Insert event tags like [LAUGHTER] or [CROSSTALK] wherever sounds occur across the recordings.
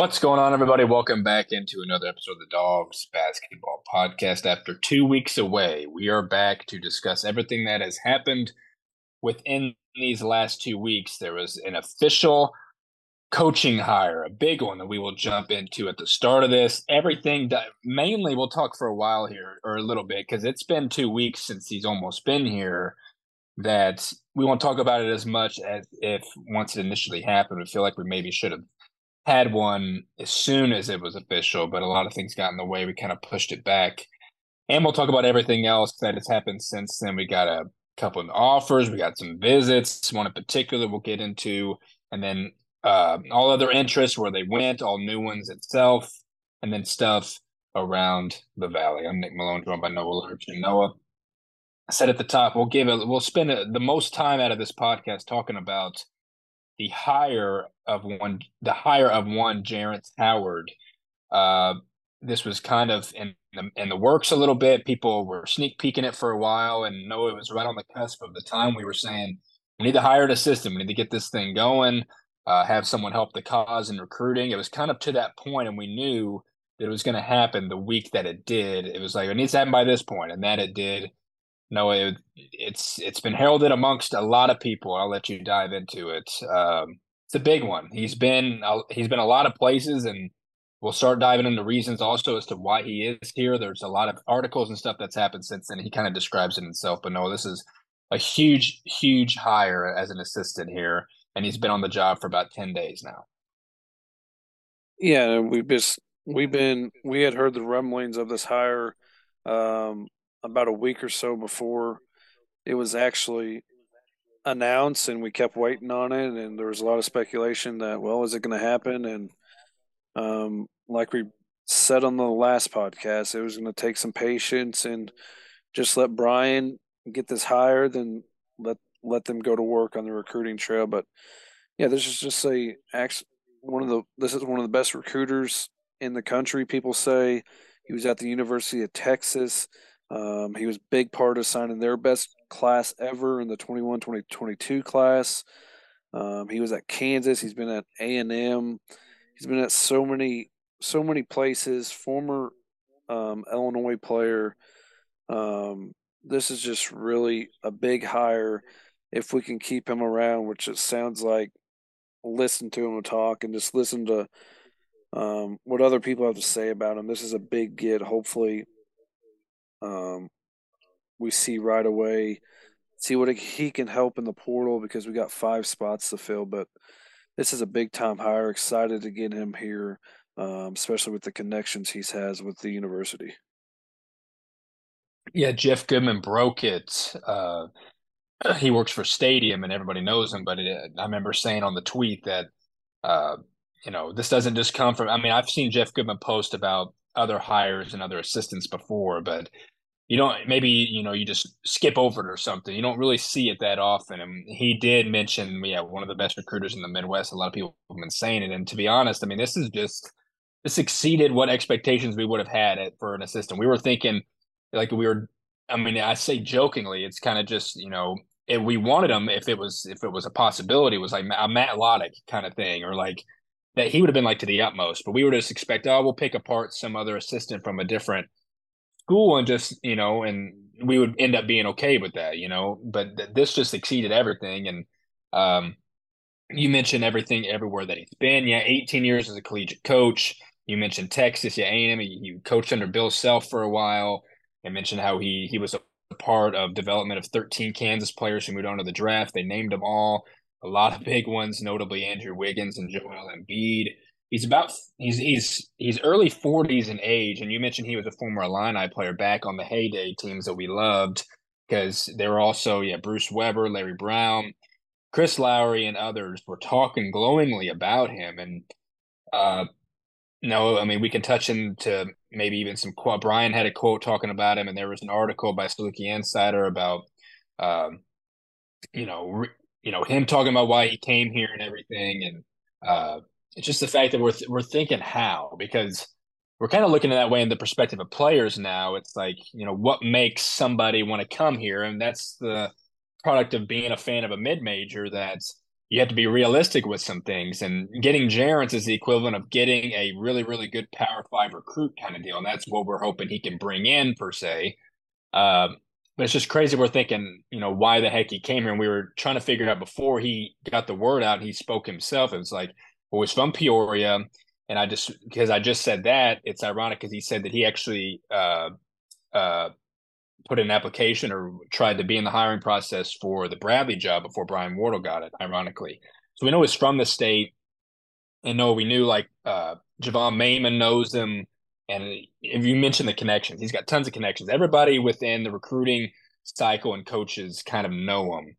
What's going on, everybody? Welcome back into another episode of the Dogs Basketball Podcast. After two weeks away, we are back to discuss everything that has happened within these last two weeks. There was an official coaching hire, a big one that we will jump into at the start of this. Everything mainly we'll talk for a while here, or a little bit, because it's been two weeks since he's almost been here. That we won't talk about it as much as if once it initially happened. We feel like we maybe should have had one as soon as it was official, but a lot of things got in the way. We kind of pushed it back. And we'll talk about everything else that has happened since then. We got a couple of offers, we got some visits, one in particular we'll get into, and then uh, all other interests, where they went, all new ones itself, and then stuff around the valley. I'm Nick Malone, joined by Noah Lurch and Noah. I said at the top, we'll give it, we'll spend a, the most time out of this podcast talking about the hire of one, the hire of one Jerrance Howard. Uh, this was kind of in the, in the works a little bit. People were sneak peeking it for a while, and Noah was right on the cusp of the time we were saying we need to hire an assistant. We need to get this thing going. Uh, have someone help the cause in recruiting. It was kind of to that point, and we knew that it was going to happen the week that it did. It was like it needs to happen by this point, and that it did no, it, it's it's been heralded amongst a lot of people. I'll let you dive into it. Um, it's a big one. He's been he's been a lot of places, and we'll start diving into reasons also as to why he is here. There's a lot of articles and stuff that's happened since then. He kind of describes it himself, but no, this is a huge, huge hire as an assistant here, and he's been on the job for about ten days now. Yeah, we've just we've been we had heard the rumblings of this hire um, about a week or so before it was actually announced and we kept waiting on it and there was a lot of speculation that well is it going to happen? And um, like we said on the last podcast it was going to take some patience and just let bryan get this hired and let let them go to work on the recruiting trail. But yeah this is just a one of the this is one of the best recruiters in the country people say. He was at the university of texas um, he was big part of signing their best class ever in the 21 2022 class. Um, he was at Kansas. He's been at A and M. He's been at so many so many places. Former um, Illinois player. Um, this is just really a big hire if we can keep him around, which it sounds like. Listen to him talk and just listen to um, what other people have to say about him. This is a big get. Hopefully, um, we see right away, see what he can help in the portal because we got five spots to fill. But this is a big time hire. Excited to get him here, um, especially with the connections he has with the university. Yeah, Jeff Goodman broke it. Uh, [CLEARS THROAT] he works for Stadium, and everybody knows him. But it, I remember saying on the tweet that, uh, you know, this doesn't just come from. I mean, I've seen Jeff Goodman post about other hires and other assistants before, but you don't maybe you know you just skip over it or something. You don't really see it that often. And he did mention yeah one of the best recruiters in the Midwest. A lot of people have been saying it, and to be honest, I mean this is just this exceeded what expectations we would have had for an assistant. We were thinking like we were. I mean, I say jokingly, it's kind of just you know if we wanted him if it was if it was a possibility, it was like a Matt Lottich kind of thing, or like that he would have been like to the utmost. But we would just expect, oh, we'll pick apart some other assistant from a different school and just you know, and we would end up being okay with that, you know. But th- this just exceeded everything, and um, you mentioned everything everywhere that he's been. Yeah, 18 years as a collegiate coach. You mentioned Texas, yeah, A&M. He coached under Bill Self for a while. I mentioned how he he was a part of development of 13 Kansas players who moved on to the draft. They named them all. A lot of big ones, notably Andrew Wiggins and Joel Embiid. He's about he's he's he's early 40s in age and you mentioned he was a former Illini player back on the heyday teams that we loved because they were also yeah Bruce Weber, Larry Brown, Chris Lowery and others were talking glowingly about him. And uh no I mean we can touch into maybe even some quote Bryan had a quote talking about him and there was an article by Saluki Insider about um you know re, you know him talking about why he came here and everything and uh it's just the fact that we're th- we're thinking how because we're kind of looking at that way in the perspective of players now. It's like you know what makes somebody want to come here, and that's the product of being a fan of a mid major. That's you have to be realistic with some things. And getting Jerrance is the equivalent of getting a really, really good Power Five recruit kind of deal. And that's what we're hoping he can bring in, per se. But it's just crazy. We're thinking, you know, why the heck he came here. And we were trying to figure it out before he got the word out. He spoke himself. It was like, well, he's from Peoria. And I just, because I just said that, it's ironic because he said that he actually uh, uh, put an application or tried to be in the hiring process for the Bradley job before Brian Wardle got it, ironically. So we know he's from the state. And no, we knew like uh, Javon Mayman knows him. And if you mention the connections, he's got tons of connections. Everybody within the recruiting cycle and coaches kind of know him.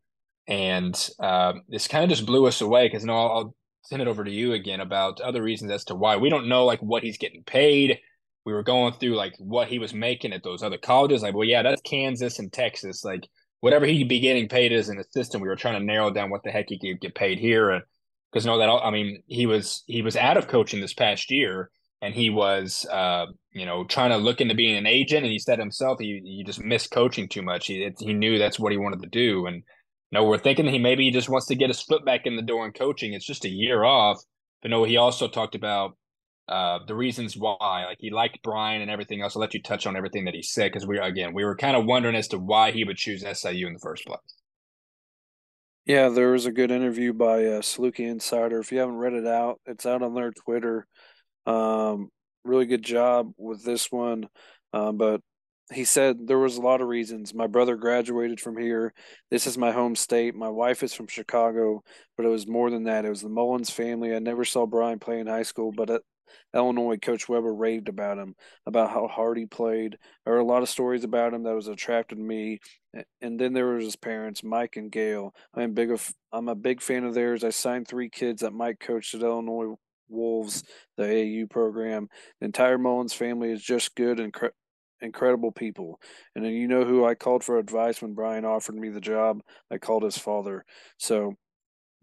And uh, this kind of just blew us away because, know, I'll, I'll send it over to you again about other reasons as to why we don't know like what he's getting paid we were going through like what he was making at those other colleges. Like, well, yeah, that's Kansas and Texas. Like, whatever he'd be getting paid as an assistant, we were trying to narrow down what the heck he could get paid here. And because you know that, I mean, he was he was out of coaching this past year, and he was, uh, you know, trying to look into being an agent. And he said himself, he he just missed coaching too much. He it, he knew that's what he wanted to do, and. no, we're thinking he maybe he just wants to get his foot back in the door in coaching. It's just a year off. But no, he also talked about uh, the reasons why. Like he liked Bryan and everything else. I'll let you touch on everything that he said because we again we were kind of wondering as to why he would choose SIU in the first place. Yeah, there was a good interview by uh, Saluki Insider. If you haven't read it out, it's out on their Twitter. Um, really good job with this one, um, but he said there was a lot of reasons. My brother graduated from here. This is my home state. My wife is from Chicago, but it was more than that. It was the Mullins family. I never saw Bryan play in high school, but at, Illinois, Coach Weber raved about him, about how hard he played. There were a lot of stories about him that was attracted me. And then there was his parents, Mike and Gail. I'm big of, I'm a big fan of theirs. I signed three kids that Mike coached at Illinois Wolves, the AU program. The entire Mullins family is just good and cre- incredible people. And then you know who I called for advice when Bryan offered me the job? I called his father. So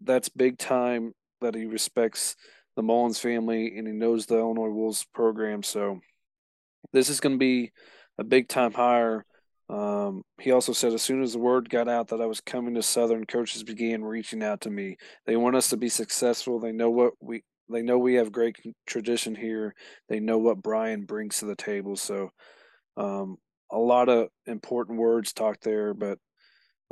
that's big time that he respects the Mullins family and he knows the Illinois Wolves program. So this is going to be a big time hire. Um, he also said as soon as the word got out that I was coming to Southern, coaches began reaching out to me. They want us to be successful. They know what we they know we have great tradition here. They know what Bryan brings to the table. So um, a lot of important words talked there, but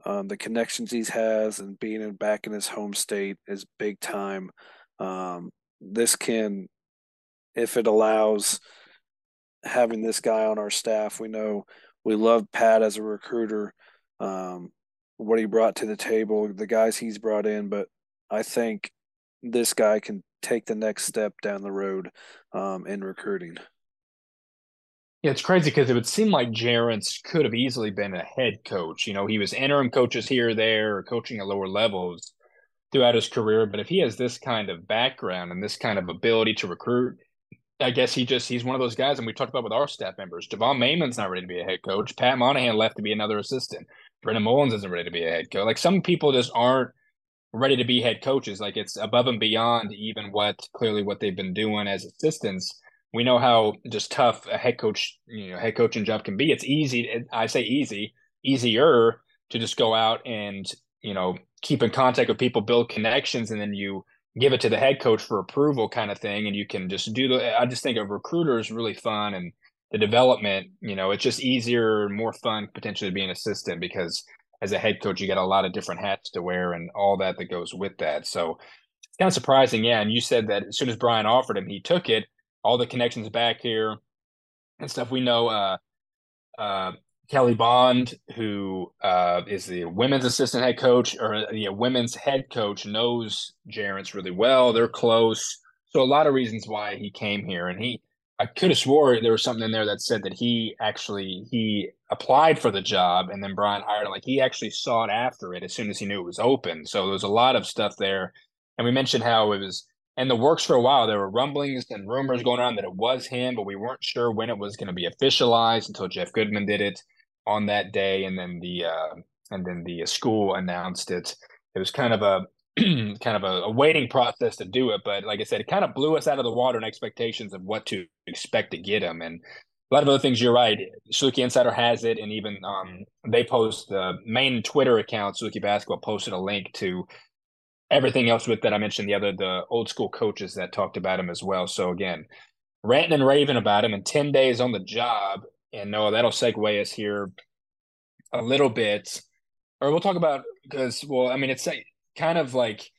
um, the connections he has and being in, back in his home state is big time. Um, this can, if it allows having this guy on our staff, we know we love Pat as a recruiter, um, what he brought to the table, the guys he's brought in, but I think this guy can take the next step down the road um, in recruiting. Yeah, it's crazy because it would seem like Jerrance could have easily been a head coach. You know, he was interim coaches here or there, or coaching at lower levels throughout his career. But if he has this kind of background and this kind of ability to recruit, I guess he just he's one of those guys, and we talked about with our staff members. Javon Mayman's not ready to be a head coach. Pat Monahan left to be another assistant. Brendan Mullins isn't ready to be a head coach. Like some people just aren't ready to be head coaches. Like it's above and beyond even what clearly what they've been doing as assistants. We know how just tough a head coach, you know, head coaching job can be. It's easy. I say easy, easier to just go out and you know keep in contact with people, build connections, and then you give it to the head coach for approval kind of thing. And you can just do the, I just think a recruiter is really fun and the development, you know, it's just easier, more fun potentially being an assistant because as a head coach, you got a lot of different hats to wear and all that that goes with that. So it's kind of surprising. Yeah. And you said that as soon as Bryan offered him, he took it, all the connections back here and stuff. We know, uh, uh, Kelly Bond, who uh, is the women's assistant head coach or the women's head coach, knows Jerrance really well. They're close, so a lot of reasons why he came here. And he, I could have swore there was something in there that said that he actually he applied for the job and then Bryan hired him. Like he actually sought after it as soon as he knew it was open. So there was a lot of stuff there. And we mentioned how it was in the works for a while. There were rumblings and rumors going around that it was him, but we weren't sure when it was going to be officialized until Jeff Goodman did it on that day, and then the uh, and then the school announced it. It was kind of a [CLEARS THROAT] kind of a, a, waiting process to do it, but like I said, it kind of blew us out of the water in expectations of what to expect to get him. And a lot of other things. You're right. Saluki Insider has it, and even um, they post the main Twitter account. Saluki Basketball posted a link to everything else with that I mentioned the other the old school coaches that talked about him as well. So again, ranting and raving about him in 10 days on the job. And Noah, that'll segue us here a little bit. Or we'll talk about because well, I mean it's kind of like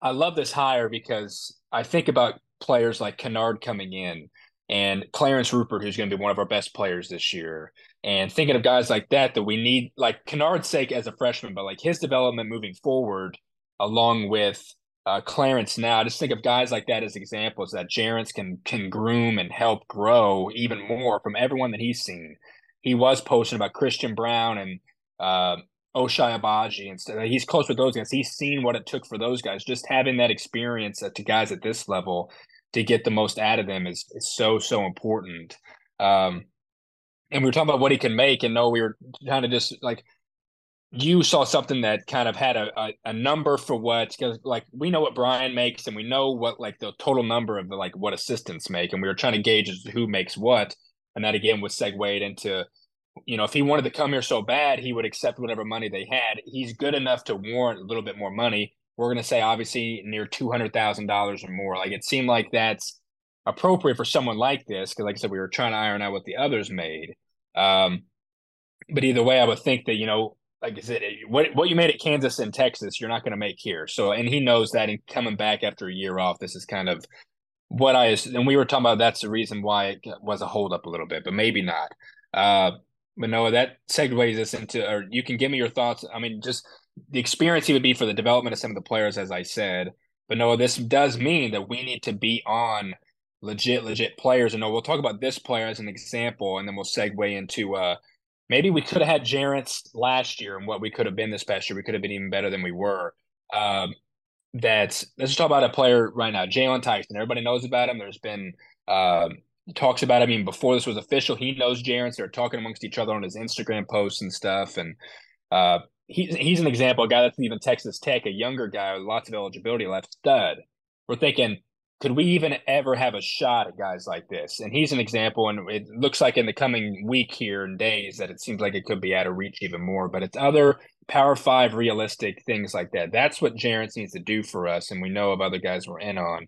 I love this hire because I think about players like Kennard coming in and Clarence Rupert, who's going to be one of our best players this year. And thinking of guys like that, that we need, like Kennard's sake as a freshman, but like his development moving forward, along with uh, Clarence now. I just think of guys like that as examples that Jerrance can can groom and help grow even more from everyone that he's seen. He was posting about Christian Braun and uh, Ochai Agbaji and. He's close with those guys. He's seen what it took for those guys. Just having that experience to guys at this level to get the most out of them is, is so so important. Um, and we were talking about what he can make, and no, we were trying to just like you saw something that kind of had a, a, a number for what because like we know what Bryan makes and we know what like the total number of the like what assistants make and we were trying to gauge who makes what and that again was segued into you know if he wanted to come here so bad he would accept whatever money they had he's good enough to warrant a little bit more money we're going to say obviously near $200,000 or more like it seemed like that's appropriate for someone like this because like I said we were trying to iron out what the others made um but either way I would think that you know like I said, what what you made at Kansas and Texas, you're not going to make here. So, and he knows that. And coming back after a year off, this is kind of what I and we were talking about. That's the reason why it was a hold up a little bit, but maybe not. Uh, but Noah, that segues us into, or you can give me your thoughts. I mean, just the experience he would be for the development of some of the players, as I said. But Noah, this does mean that we need to be on legit, legit players. And Noah, we'll talk about this player as an example, and then we'll segue into uh, maybe we could have had Jerrance last year and what we could have been this past year. We could have been even better than we were. Um, that's let's just talk about a player right now, Jaylon Tyson. Everybody knows about him. There's been uh, talks about I mean, before this was official. He knows Jerrance. They're talking amongst each other on his Instagram posts and stuff. And uh, he's he's an example, a guy that's even Texas Tech, a younger guy with lots of eligibility left, stud. We're thinking could we even ever have a shot at guys like this? And he's an example, and it looks like in the coming week here and days that it seems like it could be out of reach even more. But it's other Power Five realistic things like that. That's what Jerrance needs to do for us, and we know of other guys we're in on.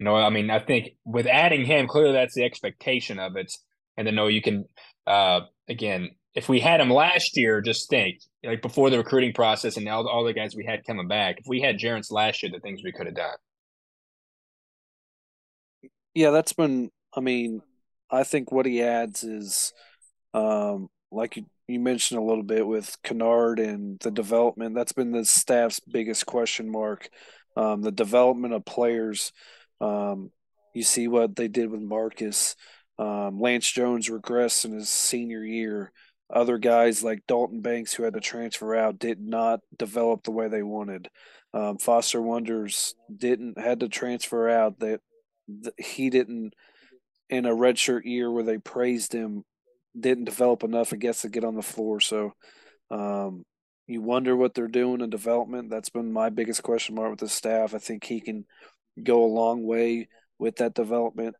Know, I mean, I think with adding him, clearly that's the expectation of it. And then, no, you can, uh, again, if we had him last year, just think like before the recruiting process and all, all the guys we had coming back. If we had Jerrance last year, the things we could have done. Yeah, that's been. I mean, I think what he adds is, um, like you, you mentioned a little bit with Kennard and the development. That's been the staff's biggest question mark. Um, the development of players. Um, you see what they did with Marcus. Um, Lance Jones regressed in his senior year. Other guys like Dalton Banks, who had to transfer out, did not develop the way they wanted. Um, Foster Wonders didn't had to transfer out. That he didn't in a redshirt year where they praised him didn't develop enough, I guess, to get on the floor. So um, you wonder what they're doing in development. That's been my biggest question mark with the staff. I think he can go a long way with that development.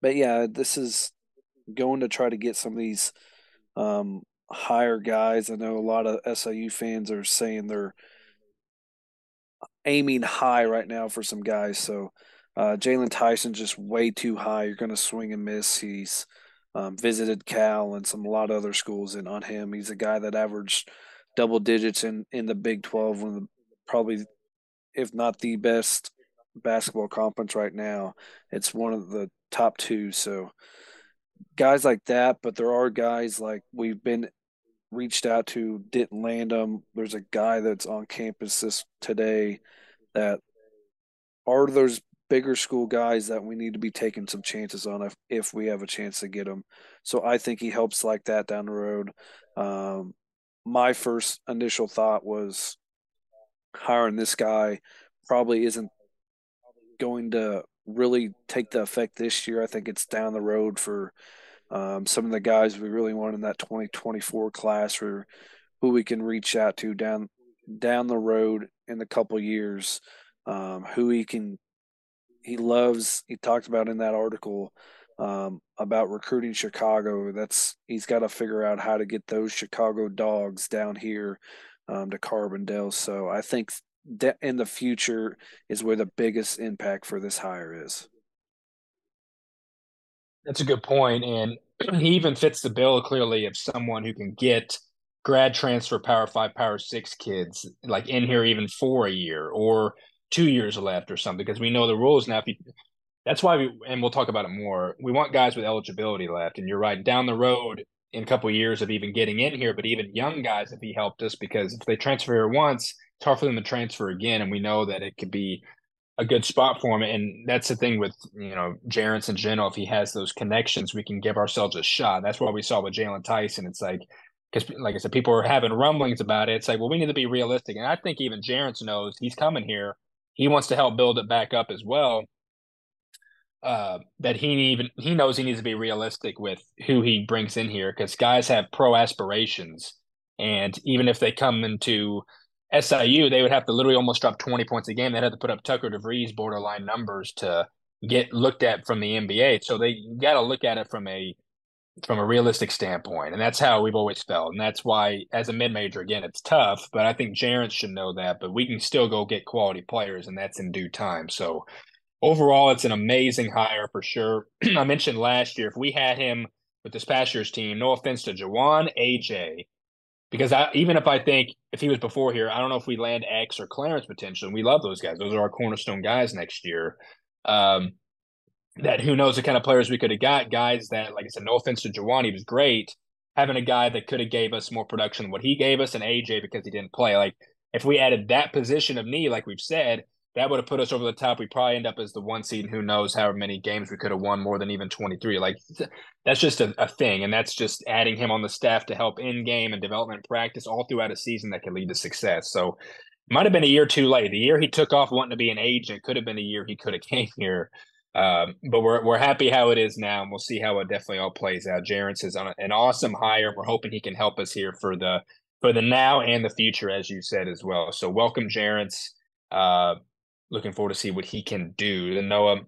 But yeah, this is going to try to get some of these um, higher guys. I know a lot of SIU fans are saying they're aiming high right now for some guys. So uh, Jaylon Tyson just way too high. You're going to swing and miss. He's um, visited Cal and some a lot of other schools, and on him, he's a guy that averaged double digits in in the Big Twelve, one of the probably, if not the best basketball conference right now. It's one of the top two. So guys like that, but there are guys like we've been reached out to, didn't land them. There's a guy that's on campus this today that are those bigger school guys that we need to be taking some chances on if, if we have a chance to get them. So I think he helps like that down the road. Um, my first initial thought was hiring this guy probably isn't going to really take the effect this year. I think it's down the road for um, some of the guys we really want in that 2024 class or who we can reach out to down down the road in a couple years, um, who he can he loves he talked about in that article um, about recruiting Chicago. That's he's got to figure out how to get those Chicago dogs down here um, to Carbondale. So I think in the future is where the biggest impact for this hire is. That's a good point, and [CLEARS THROAT] he even fits the bill clearly of someone who can get grad transfer Power Five, Power Six kids like in here even for a year or two years left or something because we know the rules now. If you, that's why we and we'll talk about it more. We want guys with eligibility left, and you're right. Down the road, in a couple of years of even getting in here, but even young guys, if he helped us, because if they transfer here once, hard for them to transfer again, and we know that it could be a good spot for him. And that's the thing with you know Jerrance and Geno. If he has those connections, we can give ourselves a shot. That's what we saw with Jaylon Tyson. It's like because, like I said, people are having rumblings about it. It's like, well, we need to be realistic, and I think even Jerrance knows he's coming here. He wants to help build it back up as well. Uh, that he even he knows he needs to be realistic with who he brings in here because guys have pro aspirations, and even if they come into SIU, they would have to literally almost drop twenty points a game. They'd have to put up Tucker DeVries borderline numbers to get looked at from the NBA. So they got to look at it from a from a realistic standpoint, and that's how we've always felt, and that's why as a mid major again, it's tough. But I think Jerrance should know that. But we can still go get quality players, and that's in due time. So overall, it's an amazing hire for sure. [CLEARS THROAT] I mentioned last year if we had him with this past year's team, no offense to Jawaun, AJ, because I, even if I think if he was before here, I don't know if we land X or Clarence potentially. We love those guys; those are our cornerstone guys next year. Um, that who knows the kind of players we could have got? Guys that, like I said, no offense to Jawaun, he was great. Having a guy that could have gave us more production than what he gave us, and AJ because he didn't play. Like if we added that position of knee, like we've said, that would have put us over the top. We probably end up as the one seed. Who knows how many games we could have won more than even 23. Like that's just a, a thing. And that's just adding him on the staff to help in game and development practice all throughout a season that can lead to success. So might have been a year too late. The year he took off wanting to be an agent could have been a year he could have [LAUGHS] came here. Um, but we're we're happy how it is now, and we'll see how it definitely all plays out. Jerrance is on an awesome hire. We're hoping he can help us here for the for the now and the future, as you said as well. So welcome, Jerrance. Uh, looking forward to see what he can do. And Noah,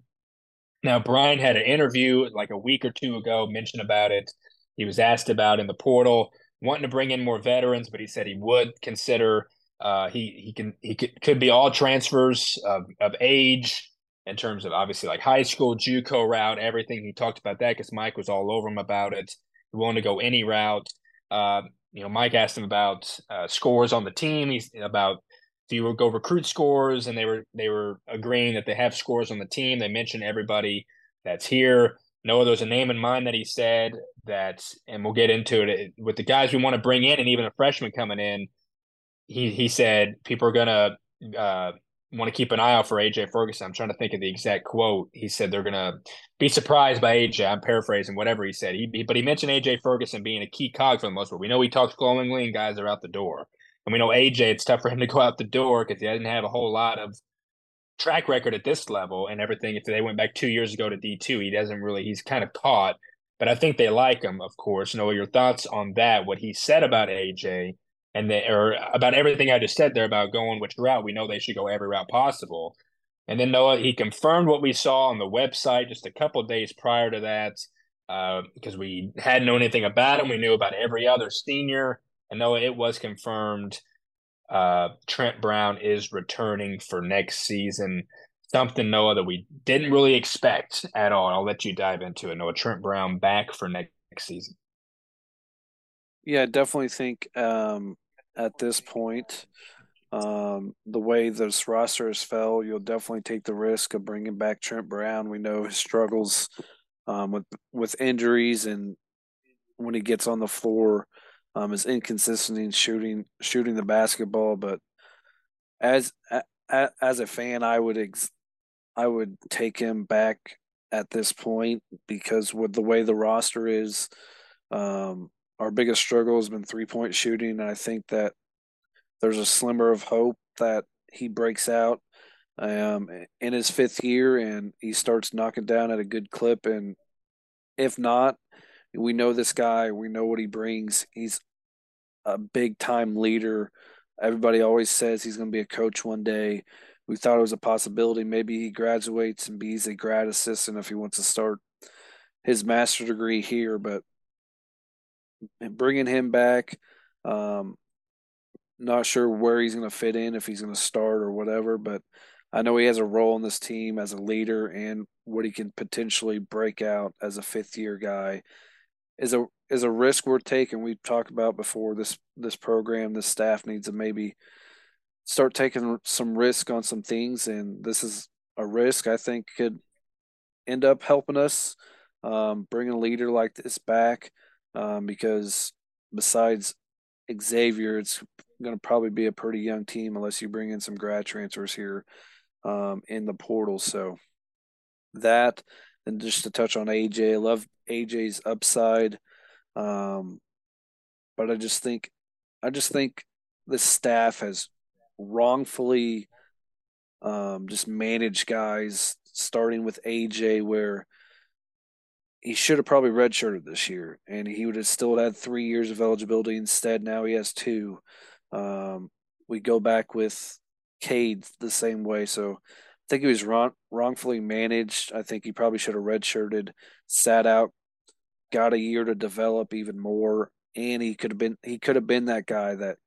now Bryan had an interview like a week or two ago, mentioned about it. He was asked about in the portal, wanting to bring in more veterans, but he said he would consider. Uh, he he can he could, could be all transfers of of age in terms of obviously like high school, JUCO route, everything. He talked about that because Mike was all over him about it. He wanted to go any route. Uh, you know, Mike asked him about uh, scores on the team. He's about if you go recruit scores, and they were they were agreeing that they have scores on the team. They mentioned everybody that's here. Noah, there's a name in mind that he said that, and we'll get into it with the guys we want to bring in, and even a freshman coming in. He he said people are gonna uh, want to keep an eye out for AJ Ferguson. I'm trying to think of the exact quote. He said they're gonna be surprised by AJ. I'm paraphrasing whatever he said. He, but he mentioned AJ Ferguson being a key cog for the most part. We know he talks glowingly, and guys are out the door. And we know AJ, it's tough for him to go out the door because he doesn't have a whole lot of track record at this level and everything. If they went back two years ago to D2, he doesn't really, he's kind of caught. But I think they like him, of course. Know your thoughts on that, what he said about AJ and the, or about everything I just said there about going which route. We know they should go every route possible. And then Noah, he confirmed what we saw on the website just a couple days prior to that uh, because we hadn't known anything about him. We knew about every other senior and Noah, it was confirmed uh, Trent Brown is returning for next season. Something, Noah, that we didn't really expect at all. I'll let you dive into it. Noah, Trent Brown back for next season. Yeah, I definitely think um, at this point, um, the way this roster has fell, you'll definitely take the risk of bringing back Trent Brown. We know his struggles um, with with injuries and when he gets on the floor um, his inconsistency in shooting shooting the basketball. But as a, as a fan, I would ex, I would take him back at this point because with the way the roster is, um, our biggest struggle has been three point shooting, and I think that there's a slimmer of hope that he breaks out um, in his fifth year and he starts knocking down at a good clip. And if not, we know this guy. We know what he brings. He's a big time leader. Everybody always says he's going to be a coach one day. We thought it was a possibility. Maybe he graduates and be a grad assistant if he wants to start his master degree here. But bringing him back, um, not sure where he's going to fit in, if he's going to start or whatever, but I know he has a role in this team as a leader and what he can potentially break out as a fifth year guy is a is a risk we're taking. We've talked about before this this program, this staff needs to maybe start taking some risk on some things, and this is a risk I think could end up helping us um, bring a leader like this back um, because besides Xavier, it's going to probably be a pretty young team unless you bring in some grad transfers here um, in the portal. So that, and just to touch on AJ, I love AJ's upside, um, but I just think, I just think the staff has wrongfully um, just managed guys, starting with AJ, where he should have probably redshirted this year, and he would have still had three years of eligibility. Instead, now he has two. Um, we go back with Cade the same way, so I think he was wrong, wrongfully managed. I think he probably should have redshirted, sat out, got a year to develop even more, and he could have been he could have been that guy that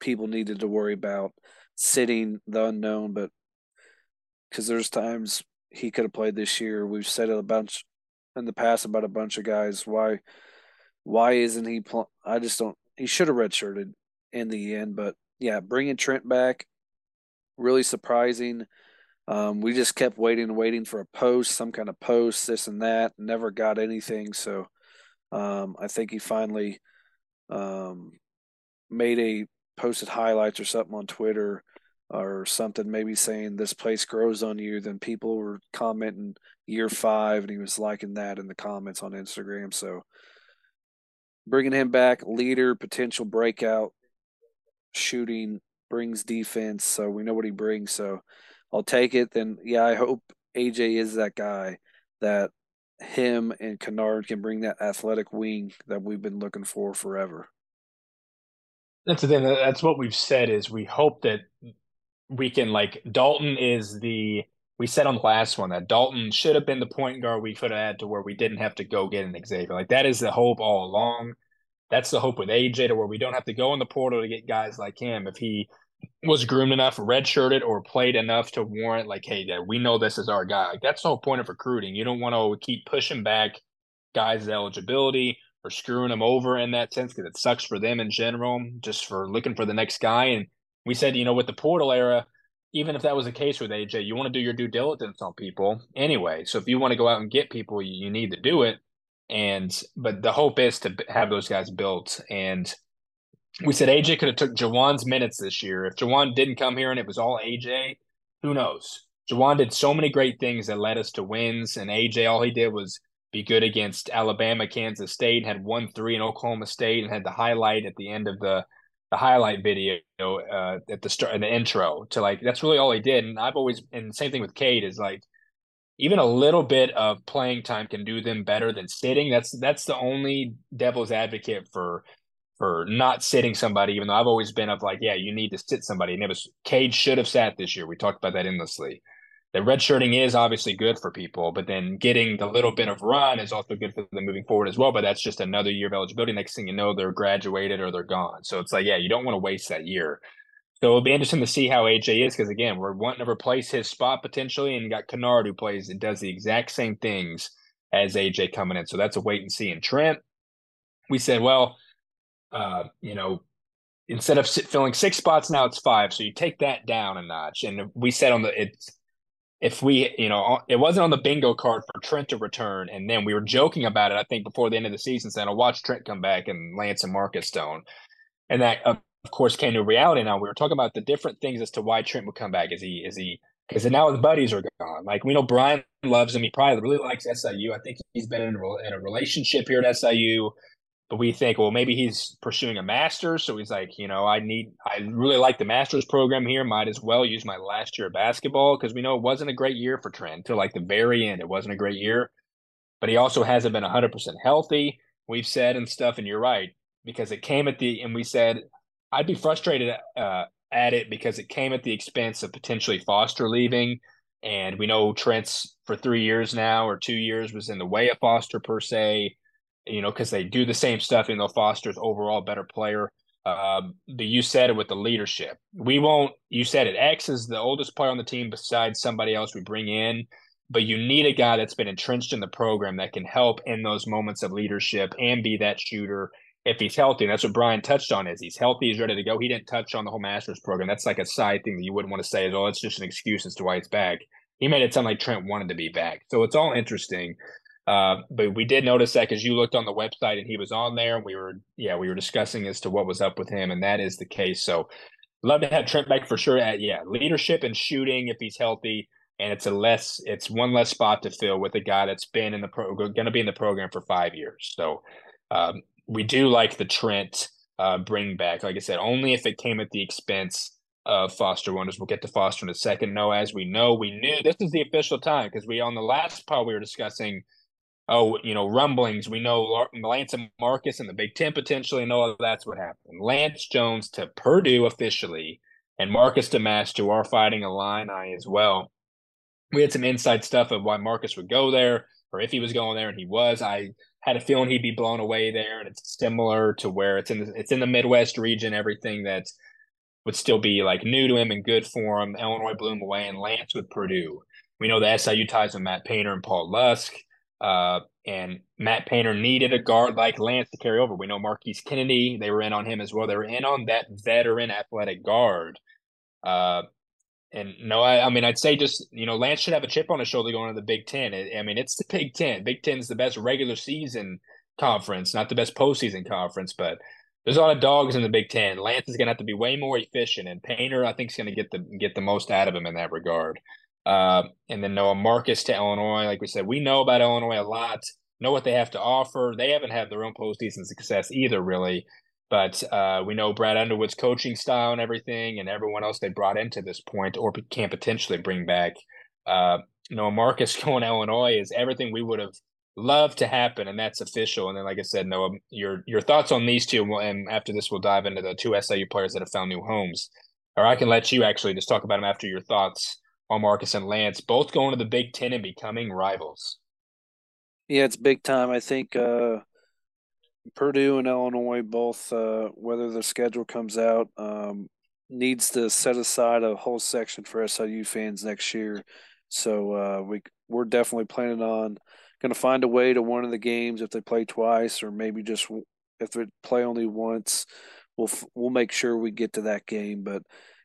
people needed to worry about sitting the unknown, but because there's times he could have played this year. We've said it a bunch in the past about a bunch of guys. Why why isn't he? Pl- I just don't. He should have redshirted in the end, but yeah, bringing Trent back really surprising. Um, we just kept waiting and waiting for a post, some kind of post, this and that. Never got anything. So um, I think he finally um, made a posted highlights or something on Twitter or something, maybe saying this place grows on you. Then people were commenting year five, and he was liking that in the comments on Instagram. So bringing him back, leader, potential breakout, shooting, brings defense. So we know what he brings. So I'll take it. Then, yeah, I hope AJ is that guy that him and Kennard can bring that athletic wing that we've been looking for forever. That's the thing. That's what we've said is we hope that we can like Dalton is the we said on the last one that Dalton should have been the point guard we could have had to where we didn't have to go get an Xavier. Like that is the hope all along. That's the hope with AJ to where we don't have to go in the portal to get guys like him. If he was groomed enough, redshirted, or played enough to warrant, like, hey, Dad, we know this is our guy. Like that's the whole point of recruiting. You don't want to keep pushing back guys' eligibility or screwing them over in that sense because it sucks for them in general, just for looking for the next guy. And we said, you know, with the portal era, even if that was the case with AJ, you want to do your due diligence on people anyway. So if you want to go out and get people, you need to do it. And but the hope is to have those guys built. And we said AJ could have took Jawaun's minutes this year. If Jawaun didn't come here and it was all AJ, who knows? Jawaun did so many great things that led us to wins, and AJ all he did was be good against Alabama, Kansas State, had one three in Oklahoma State, and had the highlight at the end of the the highlight video uh, at the start the intro to like that's really all he did. And I've always and same thing with Cade is like even a little bit of playing time can do them better than sitting. That's that's the only devil's advocate for for not sitting somebody, even though I've always been of like, yeah, you need to sit somebody. And it was Cade should have sat this year. We talked about that endlessly the redshirting is obviously good for people, but then getting the little bit of run is also good for them moving forward as well. But that's just another year of eligibility. Next thing you know, they're graduated or they're gone. So it's like, yeah, you don't want to waste that year. So it'll be interesting to see how AJ is because again, we're wanting to replace his spot potentially, and got Kennard who plays and does the exact same things as AJ coming in. So that's a wait and see. And Trent, we said, well, uh, you know, instead of filling six spots now it's five, so you take that down a notch. And we said on the it's if we, you know, it wasn't on the bingo card for Trent to return, and then we were joking about it. I think before the end of the season, saying, "I'll watch Trent come back and Lance and Marcus Stone," and that, of course, came to reality. Now we were talking about the different things as to why Trent would come back. Is he? Is he? Because now his buddies are gone. Like we know Bryan loves him. He probably really likes SIU. I think he's been in a, in a relationship here at SIU but we think, well, maybe he's pursuing a master's. So he's like, you know, I need, I really like the master's program here. Might as well use my last year of basketball because we know it wasn't a great year for Trent until like the very end. It wasn't a great year, but he also hasn't been 100% healthy. We've said and stuff, and you're right, because it came at the, and we said, I'd be frustrated uh, at it because it came at the expense of potentially Foster leaving. And we know Trent's for three years now or two years was in the way of Foster per se you know, because they do the same stuff, even though Foster's overall better player. Uh, but you said it with the leadership. We won't. You said it. X is the oldest player on the team besides somebody else we bring in. But you need a guy that's been entrenched in the program that can help in those moments of leadership and be that shooter if he's healthy. And that's what Bryan touched on. Is he's healthy, he's ready to go. He didn't touch on the whole Masters program. That's like a side thing that you wouldn't want to say is, oh, it's just an excuse as to why he's back. He made it sound like Trent wanted to be back. So it's all interesting. Uh, but we did notice that because you looked on the website and he was on there, and we were, yeah, we were discussing as to what was up with him, and that is the case. So, love to have Trent back for sure. At yeah, leadership and shooting if he's healthy, and it's a less, it's one less spot to fill with a guy that's been in the pro, going to be in the program for five years. So, um, we do like the Trent uh, bring back. Like I said, only if it came at the expense of Foster Wonders. We'll get to Foster in a second. No, as we know, we knew this is the official time because we on the last part we were discussing oh, you know, rumblings. We know Lance and Marcus and the Big Ten potentially, and all that's what happened. Lance Jones to Purdue officially, and Marcus Domask to our fighting Illini as well. We had some inside stuff of why Marcus would go there, or if he was going there, and he was. I had a feeling he'd be blown away there, and it's similar to where it's in the, it's in the Midwest region. Everything that would still be like new to him and good for him. Illinois blew him away, and Lance with Purdue. We know the SIU ties with Matt Painter and Paul Lusk. Uh, and Matt Painter needed a guard like Lance to carry over. We know Marquise Kennedy, they were in on him as well. They were in on that veteran athletic guard. Uh, and no, I, I mean, I'd say just, you know, Lance should have a chip on his shoulder going to the Big Ten. I, I mean, it's the Big Ten. Big Ten is the best regular season conference, not the best postseason conference, but there's a lot of dogs in the Big Ten. Lance is going to have to be way more efficient, and Painter, I think, is going to get the get the most out of him in that regard. Uh, and then Noah Marcus to Illinois. Like we said, we know about Illinois a lot, know what they have to offer. They haven't had their own postseason success either, really. But uh, we know Brad Underwood's coaching style and everything, and everyone else they brought into this point or can potentially bring back. Uh, Noah Marcus [LAUGHS] going to Illinois is everything we would have loved to happen, and that's official. And then, like I said, Noah, your your thoughts on these two, and after this, we'll dive into the two SIU players that have found new homes. Or I can let you actually just talk about them after your thoughts Marcus and Lance, both going to the Big Ten and becoming rivals. Yeah, it's big time. I think uh, Purdue and Illinois both, uh, whether the schedule comes out, um, needs to set aside a whole section for SIU fans next year. So uh, we we're definitely planning on going to find a way to one of the games if they play twice, or maybe just if they play only once. We'll we'll make sure we get to that game. But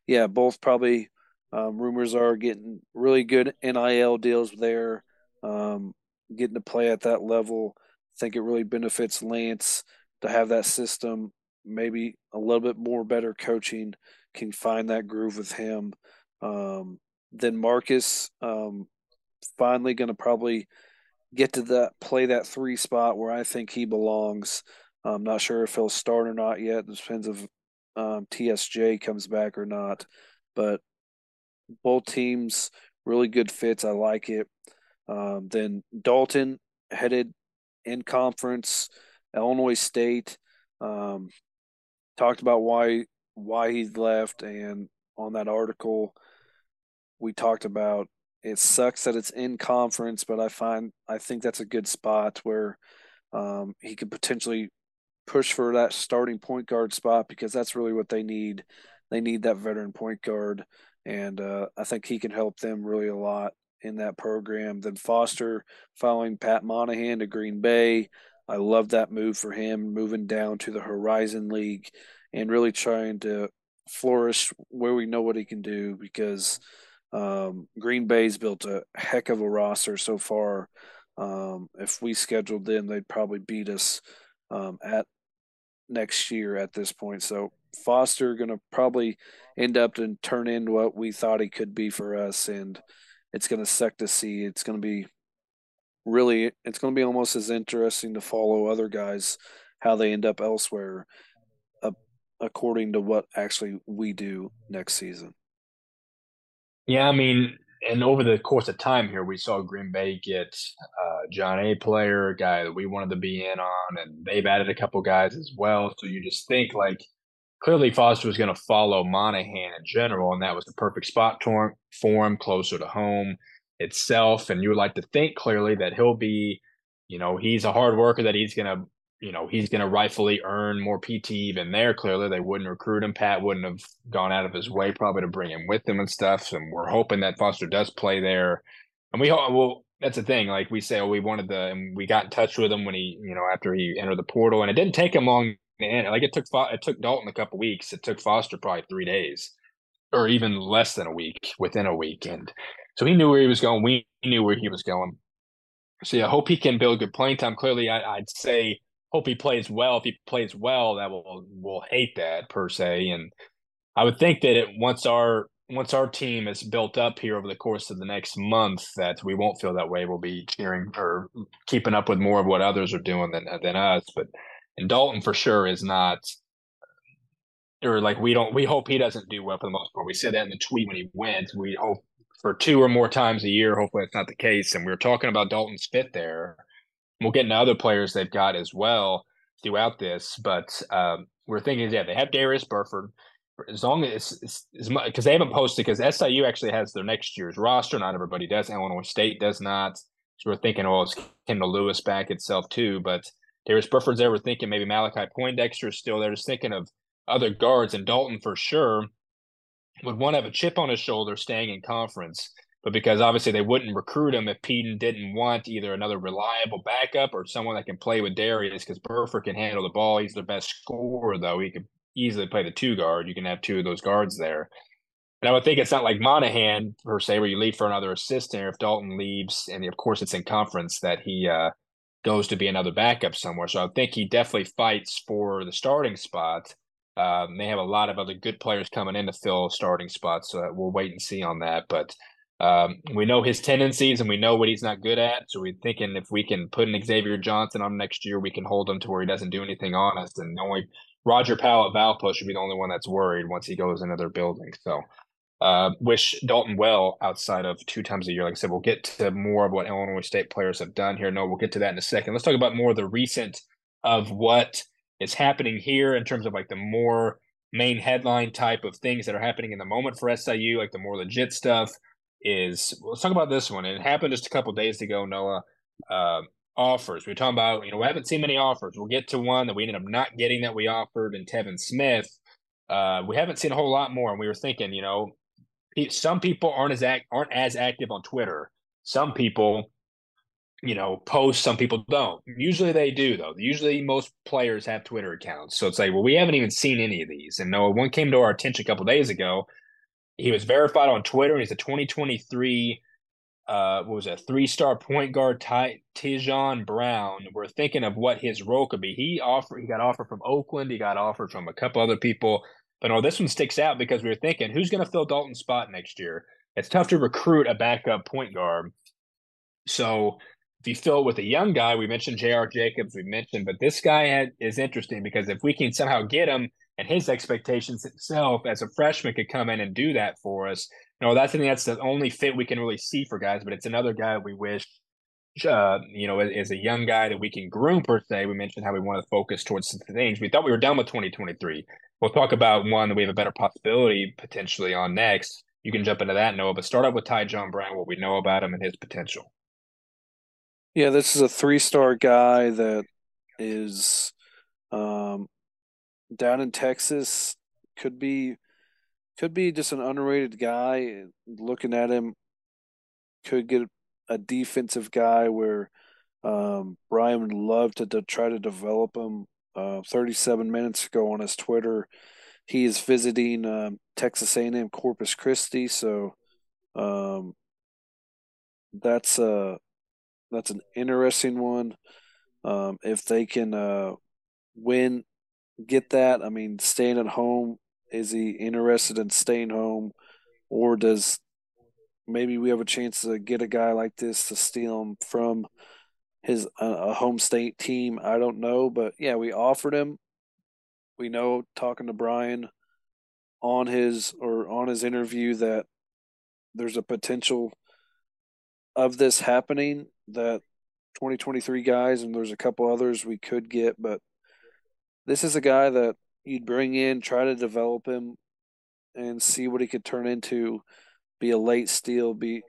yeah, both probably um, rumors are getting really good NIL deals there, um, getting to play at that level. I think it really benefits Lance to have that system. Maybe a little bit more better coaching can find that groove with him. Um, then Marcus um, finally going to probably get to that play that three spot where I think he belongs. I'm not sure if he'll start or not yet. It depends if um, TSJ comes back or not. But both teams really good fits. I like it. Um, then Dalton headed in conference, Illinois State. Um, talked about why why he left, and on that article, we talked about it sucks that it's in conference, but I find I think that's a good spot where um, he could potentially push for that starting point guard spot because that's really what they need. They need that veteran point guard and uh, I think he can help them really a lot in that program. Then Foster following Pat Monahan to Green Bay. I love that move for him, moving down to the Horizon League and really trying to flourish where we know what he can do because um, Green Bay's built a heck of a roster so far. Um, if we scheduled them, they'd probably beat us um, at next year at this point. So Foster going to probably end up and turn in what we thought he could be for us, and it's going to suck to see. It's going to be really, it's going to be almost as interesting to follow other guys how they end up elsewhere, uh, according to what actually we do next season. Yeah, I mean, and over the course of time here, we saw Green Bay get uh, John A. player, a guy that we wanted to be in on, and they've added a couple guys as well. So you just think like clearly Foster was going to follow Monahan in general, and that was the perfect spot for him, closer to home itself. And you would like to think clearly that he'll be, you know, he's a hard worker, that he's going to you know, he's going to rightfully earn more PT even there. Clearly, they wouldn't recruit him. Pat wouldn't have gone out of his way probably to bring him with him and stuff. And we're hoping that Foster does play there. And we hope, well, that's the thing. Like we say, oh, we wanted the, and we got in touch with him when he, you know, after he entered the portal, and it didn't take him long. And like it took, it took Dalton a couple weeks. It took Foster probably three days, or even less than a week. Within a week, and so he knew where he was going. We knew where he was going. So yeah, I hope he can build good playing time. Clearly, I, I'd say hope he plays well. If he plays well, that will will hate that per se. And I would think that it once our once our team is built up here over the course of the next month, that we won't feel that way. We'll be cheering or keeping up with more of what others are doing than than us. But and Dalton for sure is not, or like we don't. We hope he doesn't do well for the most part. We said that in the tweet when he went. We hope for two or more times a year. Hopefully, it's not the case. And we were talking about Dalton's fit there. We'll get into other players they've got as well throughout this, but um, we're thinking, yeah, they have Darius Burford as long as as much because they haven't posted because SIU actually has their next year's roster. Not everybody does. Illinois State does not. So we're thinking, oh, it's Kendall Lewis back itself too. But Darius Burford's there. We're thinking maybe Malachi Poindexter is still there. Just thinking of other guards and Dalton for sure would want to have a chip on his shoulder staying in conference. But because obviously they wouldn't recruit him if Pedon didn't want either another reliable backup or someone that can play with Darius because Burford can handle the ball. He's the best scorer, though. He could easily play the two guard. You can have two of those guards there. And I would think it's not like Monahan per se, where you leave for another assistant. Or if Dalton leaves, and of course it's in conference, that he uh, goes to be another backup somewhere. So I think he definitely fights for the starting spot. Um, they have a lot of other good players coming in to fill starting spots, so we'll wait and see on that. But um, we know his tendencies and we know what he's not good at. So we're thinking if we can put an Xavier Johnson on next year, we can hold him to where he doesn't do anything on us. And only Roger Powell at Valpo should be the only one that's worried once he goes into their building. So uh, wish Dalton well outside of two times a year. Like I said, we'll get to more of what Illinois State players have done here. No, we'll get to that in a second. Let's talk about more of the recent of what is happening here in terms of like the more main headline type of things that are happening in the moment for SIU, like the more legit stuff. Is let's talk about this one. It happened just a couple days ago, Noah. Uh, offers. We are talking about, you know, we haven't seen many offers. We'll get to one that we ended up not getting that we offered in Tevin Smith. Uh, we haven't seen a whole lot more, and we were thinking, you know, some people aren't as act, aren't as active on Twitter. Some people, you know, post. Some people don't. Usually they do, though. Usually most players have Twitter accounts, so it's like, well, we haven't even seen any of these. And no, one came to our attention a couple days ago. He was verified on Twitter. And he's a 2023 uh, what was a three star point guard Ty, Tijon Brown. We're thinking of what his role could be. He offered, he got offered from Oakland, he got offered from a couple other people. But no, this one sticks out because we were thinking, who's going to fill Dalton's spot next year? It's tough to recruit a backup point guard. So if you fill it with a young guy, we mentioned J.R. Jacobs, we mentioned, but this guy had, is interesting because if we can somehow get him and his expectations himself as a freshman could come in and do that for us, no, that's I think that's the only fit we can really see for guys. But it's another guy we wish, uh, you know, as a young guy that we can groom per se. We mentioned how we want to focus towards things. We thought we were done with 2023. We'll talk about one that we have a better possibility potentially on next. You can jump into that, Noah. But start up with Ty John Brown, what we know about him and his potential. Yeah, this is a three-star guy that is um, down in Texas. Could be could be just an underrated guy. Looking at him, could get a defensive guy where um, Brian would love to, to, try to develop him. Uh, 37 minutes ago on his Twitter, he is visiting um, Texas A&M Corpus Christi, so um, that's a uh, that's an interesting one. Um, if they can uh, win, get that. I mean, staying at home is he interested in staying home, or does maybe we have a chance to get a guy like this to steal him from his uh, home state team? I don't know, but yeah, we offered him. We know talking to Brian on his or on his interview that there's a potential of this happening that 2023 guys and there's a couple others we could get but this is a guy that you'd bring in, try to develop him, and see what he could turn into. Be a late steal, be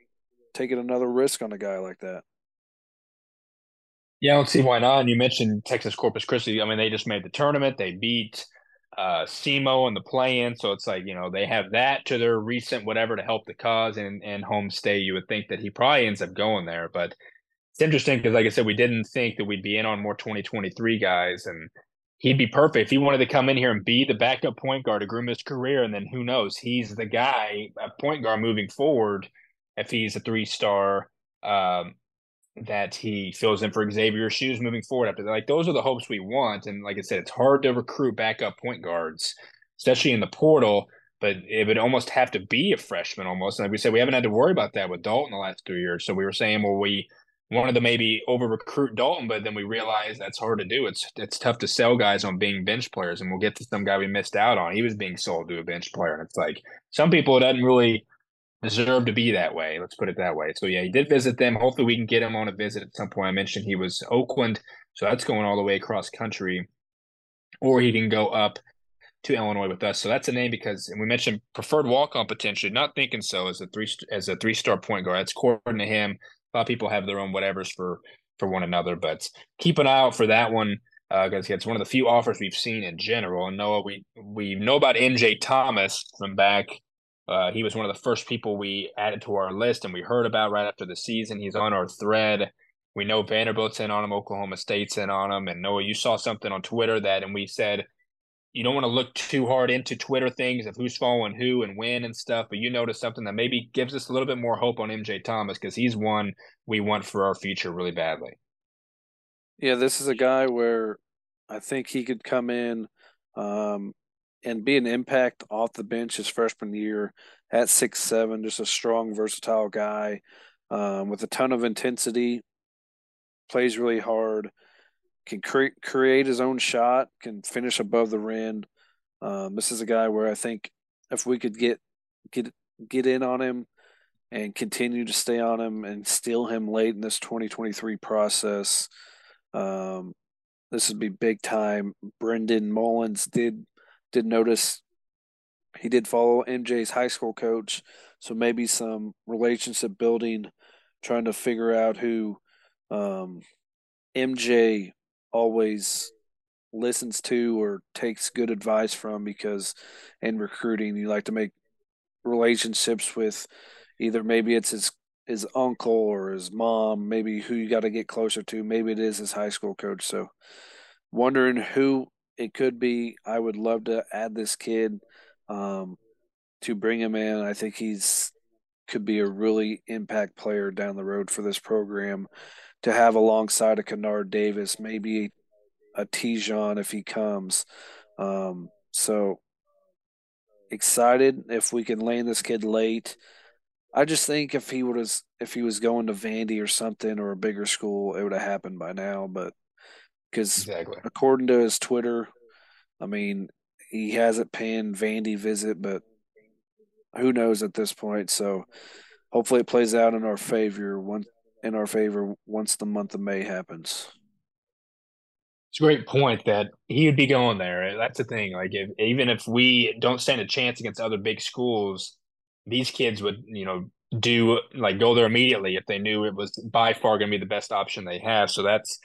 taking another risk on a guy like that. Yeah, I don't see why not. And you mentioned Texas Corpus Christi. I mean, they just made the tournament. They beat uh SEMO in the play-in, so it's like you know they have that to their recent whatever to help the cause and and home state. You would think that he probably ends up going there, but it's interesting because, like I said, we didn't think that we'd be in on more 2023 guys, and he'd be perfect if he wanted to come in here and be the backup point guard to groom his career. And then who knows? He's the guy, a point guard moving forward, if he's a three star. Um, that he fills in for Xavier Shoes moving forward after that. Like those are the hopes we want. And like I said, it's hard to recruit backup point guards, especially in the portal. But it would almost have to be a freshman almost. And like we said, we haven't had to worry about that with Dalton the last three years. So we were saying, well, we wanted to maybe over recruit Dalton, but then we realized that's hard to do. It's it's tough to sell guys on being bench players, and we'll get to some guy we missed out on. He was being sold to a bench player, and it's like some people it doesn't really deserve to be that way. Let's put it that way. So yeah, he did visit them. Hopefully, we can get him on a visit at some point. I mentioned he was Oakland, so that's going all the way across country, or he can go up to Illinois with us. So that's a name because and we mentioned preferred walk on potentially. Not thinking so as a three as a three star point guard. That's according to him a lot of people have their own whatevers for for one another, but keep an eye out for that one because uh, it's one of the few offers we've seen in general. And Noah, we we know about MJ Thomas from back. Uh, he was one of the first people we added to our list, and we heard about right after the season. He's on our thread. We know Vanderbilt's in on him, Oklahoma State's in on him, and Noah, you saw something on Twitter that, and we said you don't want to look too hard into Twitter things of who's following who and when and stuff, but you notice something that maybe gives us a little bit more hope on MJ Thomas because he's one we want for our future really badly. Yeah, this is a guy where I think he could come in um, and be an impact off the bench his freshman year at six seven, just a strong, versatile guy um, with a ton of intensity, plays really hard can create create his own shot, can finish above the rim. Um, this is a guy where I think if we could get get get in on him and continue to stay on him and steal him late in this 2023 process, um, this would be big time. Brendan Mullins did did notice he did follow MJ's high school coach, so maybe some relationship building, trying to figure out who um, MJ always listens to or takes good advice from because in recruiting you like to make relationships with either maybe it's his his uncle or his mom, maybe who you got to get closer to. Maybe it is his high school coach. So, wondering who it could be. I would love to add this kid um, to bring him in. I think he's could be a really impact player down the road for this program to have alongside a Kennard Davis, maybe a Tejan if he comes. Um, so excited if we can land this kid late. I just think if he have if he was going to Vandy or something or a bigger school, it would have happened by now. But because exactly. according to his Twitter, I mean, he hasn't paying Vandy visit, but who knows at this point? So hopefully it plays out in our favor once in our favor once the month of May happens. It's a great point that he would be going there. That's the thing. Like, if, even if we don't stand a chance against other big schools, these kids would, you know, do like go there immediately if they knew it was by far going to be the best option they have. So that's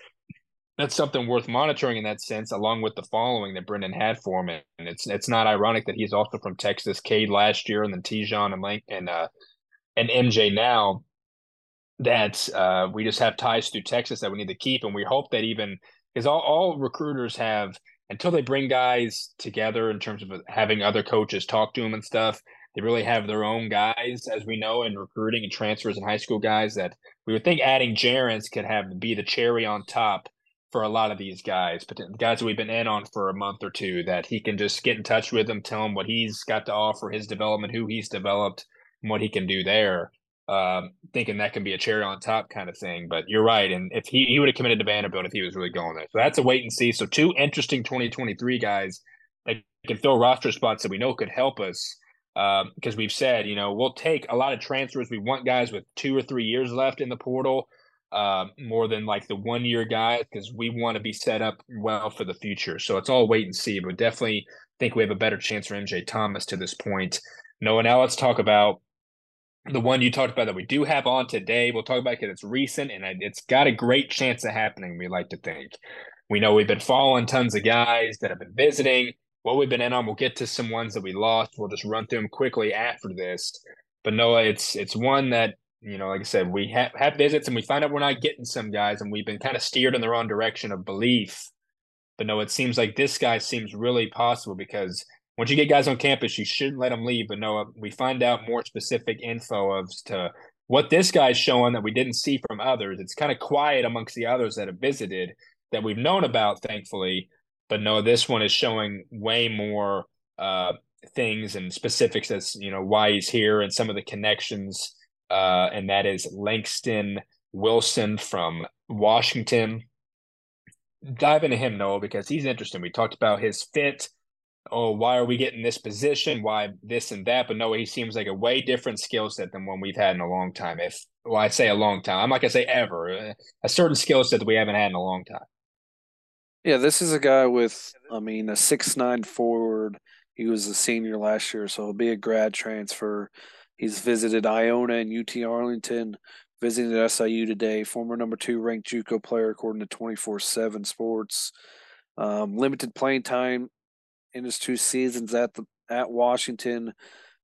that's something worth monitoring in that sense, along with the following that Brendan had for him. And it's it's not ironic that he's also from Texas, Cade last year, and then Tejan and Link and uh and MJ now that uh, we just have ties through Texas that we need to keep, and we hope that even because all, all recruiters have until they bring guys together in terms of having other coaches talk to them and stuff. They really have their own guys, as we know, in recruiting and transfers and high school guys. That we would think adding Jerrance could have be the cherry on top for a lot of these guys, but guys that we've been in on for a month or two. That he can just get in touch with them, tell them what he's got to offer, his development, who he's developed, and what he can do there um, thinking that can be a cherry on top kind of thing. But you're right, and if he he would have committed to Vanderbilt if he was really going there, so that's a wait and see. So two interesting 2023 guys that can fill roster spots that we know could help us. Because um, we've said, you know, we'll take a lot of transfers. We want guys with two or three years left in the portal, uh, more than like the one year guys, because we want to be set up well for the future. So it's all wait and see. But definitely think we have a better chance for MJ Thomas to this point. Noah, now let's talk about the one you talked about that we do have on today, we'll talk about because it's recent and it's got a great chance of happening. We like to think. We know we've been following tons of guys that have been visiting. What we've been in on, we'll get to some ones that we lost. We'll just run through them quickly after this. But Noah, it's it's one that you know, like I said, we have, have visits and we find out we're not getting some guys, and we've been kind of steered in the wrong direction of belief. But no, it seems like this guy seems really possible because once you get guys on campus, you shouldn't let them leave. But no, we find out more specific info of to what this guy's showing that we didn't see from others. It's kind of quiet amongst the others that have visited that we've known about, thankfully. But no, this one is showing way more uh, things and specifics as you know why he's here and some of the connections. Uh, and that is Langston Wilson from Washington. Dive into him, Noah, because he's interesting. We talked about his fit oh, why are we getting this position? Why this and that? But no, he seems like a way different skill set than one we've had in a long time. If well, I say a long time, I'm not gonna say ever. A certain skill set that we haven't had in a long time. Yeah, this is a guy with, I mean, a six nine forward. He was a senior last year, so he'll be a grad transfer. He's visited Iona and UT Arlington, visiting SIU today. Former number two ranked JUCO player according to twenty four seven Sports. Um, limited playing time in his two seasons at the at Washington,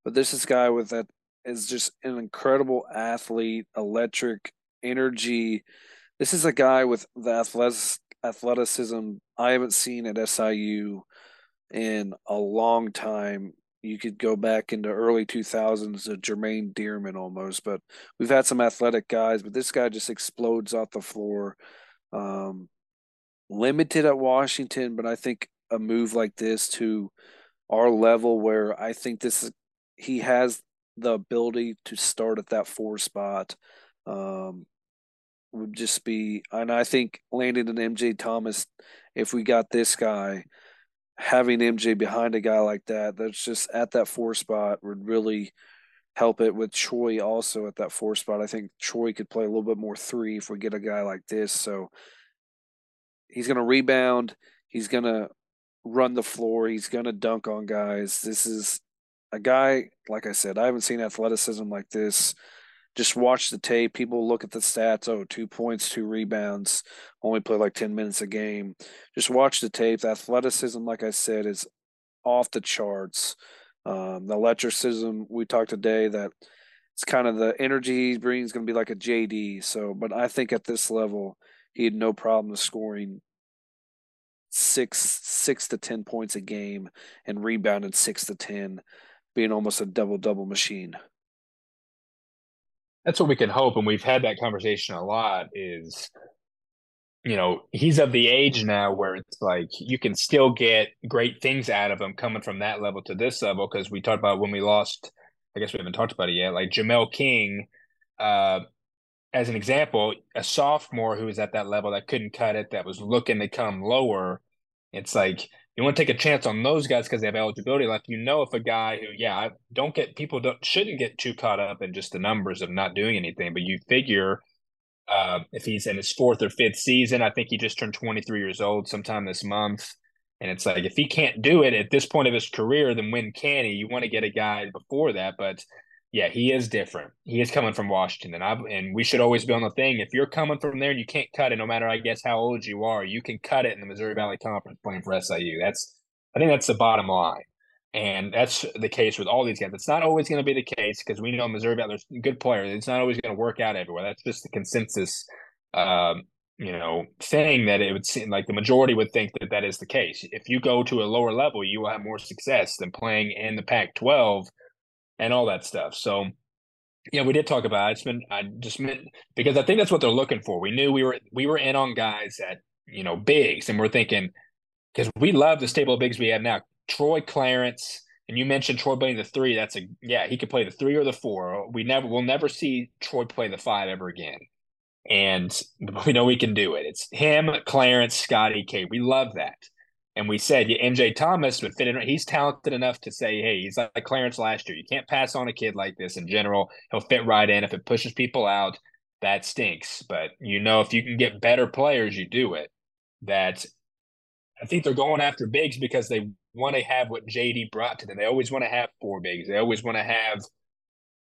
but this is guy with that is just an incredible athlete, electric energy. This is a guy with the athleticism I haven't seen at SIU in a long time. You could go back into early 2000s to Jermaine Dearman almost, but we've had some athletic guys, but this guy just explodes off the floor. Um, limited at Washington, but I think a move like this to our level where I think this is he has the ability to start at that four spot um, would just be and I think landing an MJ Thomas if we got this guy having MJ behind a guy like that that's just at that four spot would really help it with Troy also at that four spot. I think Troy could play a little bit more three if we get a guy like this. So he's going to rebound. He's going to run the floor. He's going to dunk on guys. This is a guy, like I said, I haven't seen athleticism like this. Just watch the tape. People look at the stats. Oh, two points, two rebounds, only play like 10 minutes a game. Just watch the tape. The athleticism, like I said, is off the charts. Um, the electricism, we talked today that it's kind of the energy he brings going to be like a JD. So, but I think at this level, he had no problem scoring six six to ten points a game and rebounded six to ten, being almost a double double machine. That's what we can hope, and we've had that conversation a lot. Is you know he's of the age now where it's like you can still get great things out of him coming from that level to this level because we talked about when we lost. I guess we haven't talked about it yet. Like Jamel King, uh, as an example, a sophomore who was at that level that couldn't cut it, that was looking to come lower. It's like you want to take a chance on those guys because they have eligibility left. You know, if a guy who, yeah, don't get people don't shouldn't get too caught up in just the numbers of not doing anything, but you figure uh, if he's in his fourth or fifth season, I think he just turned 23 years old sometime this month. And it's like if he can't do it at this point of his career, then when can he? You want to get a guy before that, but yeah, he is different. He is coming from Washington, and I and we should always be on the thing. If you're coming from there and you can't cut it, no matter I guess how old you are, you can cut it in the Missouri Valley Conference playing for SIU. That's I think that's the bottom line, and that's the case with all these guys. It's not always going to be the case because we know Missouri Valley good players. It's not always going to work out everywhere. That's just the consensus, um, you know, thing that it would seem like the majority would think that that is the case. If you go to a lower level, you will have more success than playing in the Pac-12 and all that stuff. So, yeah, we did talk about. It. It's been I just meant because I think that's what they're looking for. We knew we were we were in on guys at you know bigs, and we're thinking because we love the stable of bigs we have now. Troy Clarence, and you mentioned Troy playing the three. That's a yeah, he could play the three or the four. We never we'll never see Troy play the five ever again. And [LAUGHS] we know we can do it. It's him, Clarence, Scotty, K. We love that. And we said, yeah, MJ Thomas would fit in. He's talented enough to say, hey, he's like Clarence last year. You can't pass on a kid like this in general. He'll fit right in. If it pushes people out, that stinks. But you know, if you can get better players, you do it. That I think they're going after bigs because they want to have what JD brought to them. They always want to have four bigs. They always want to have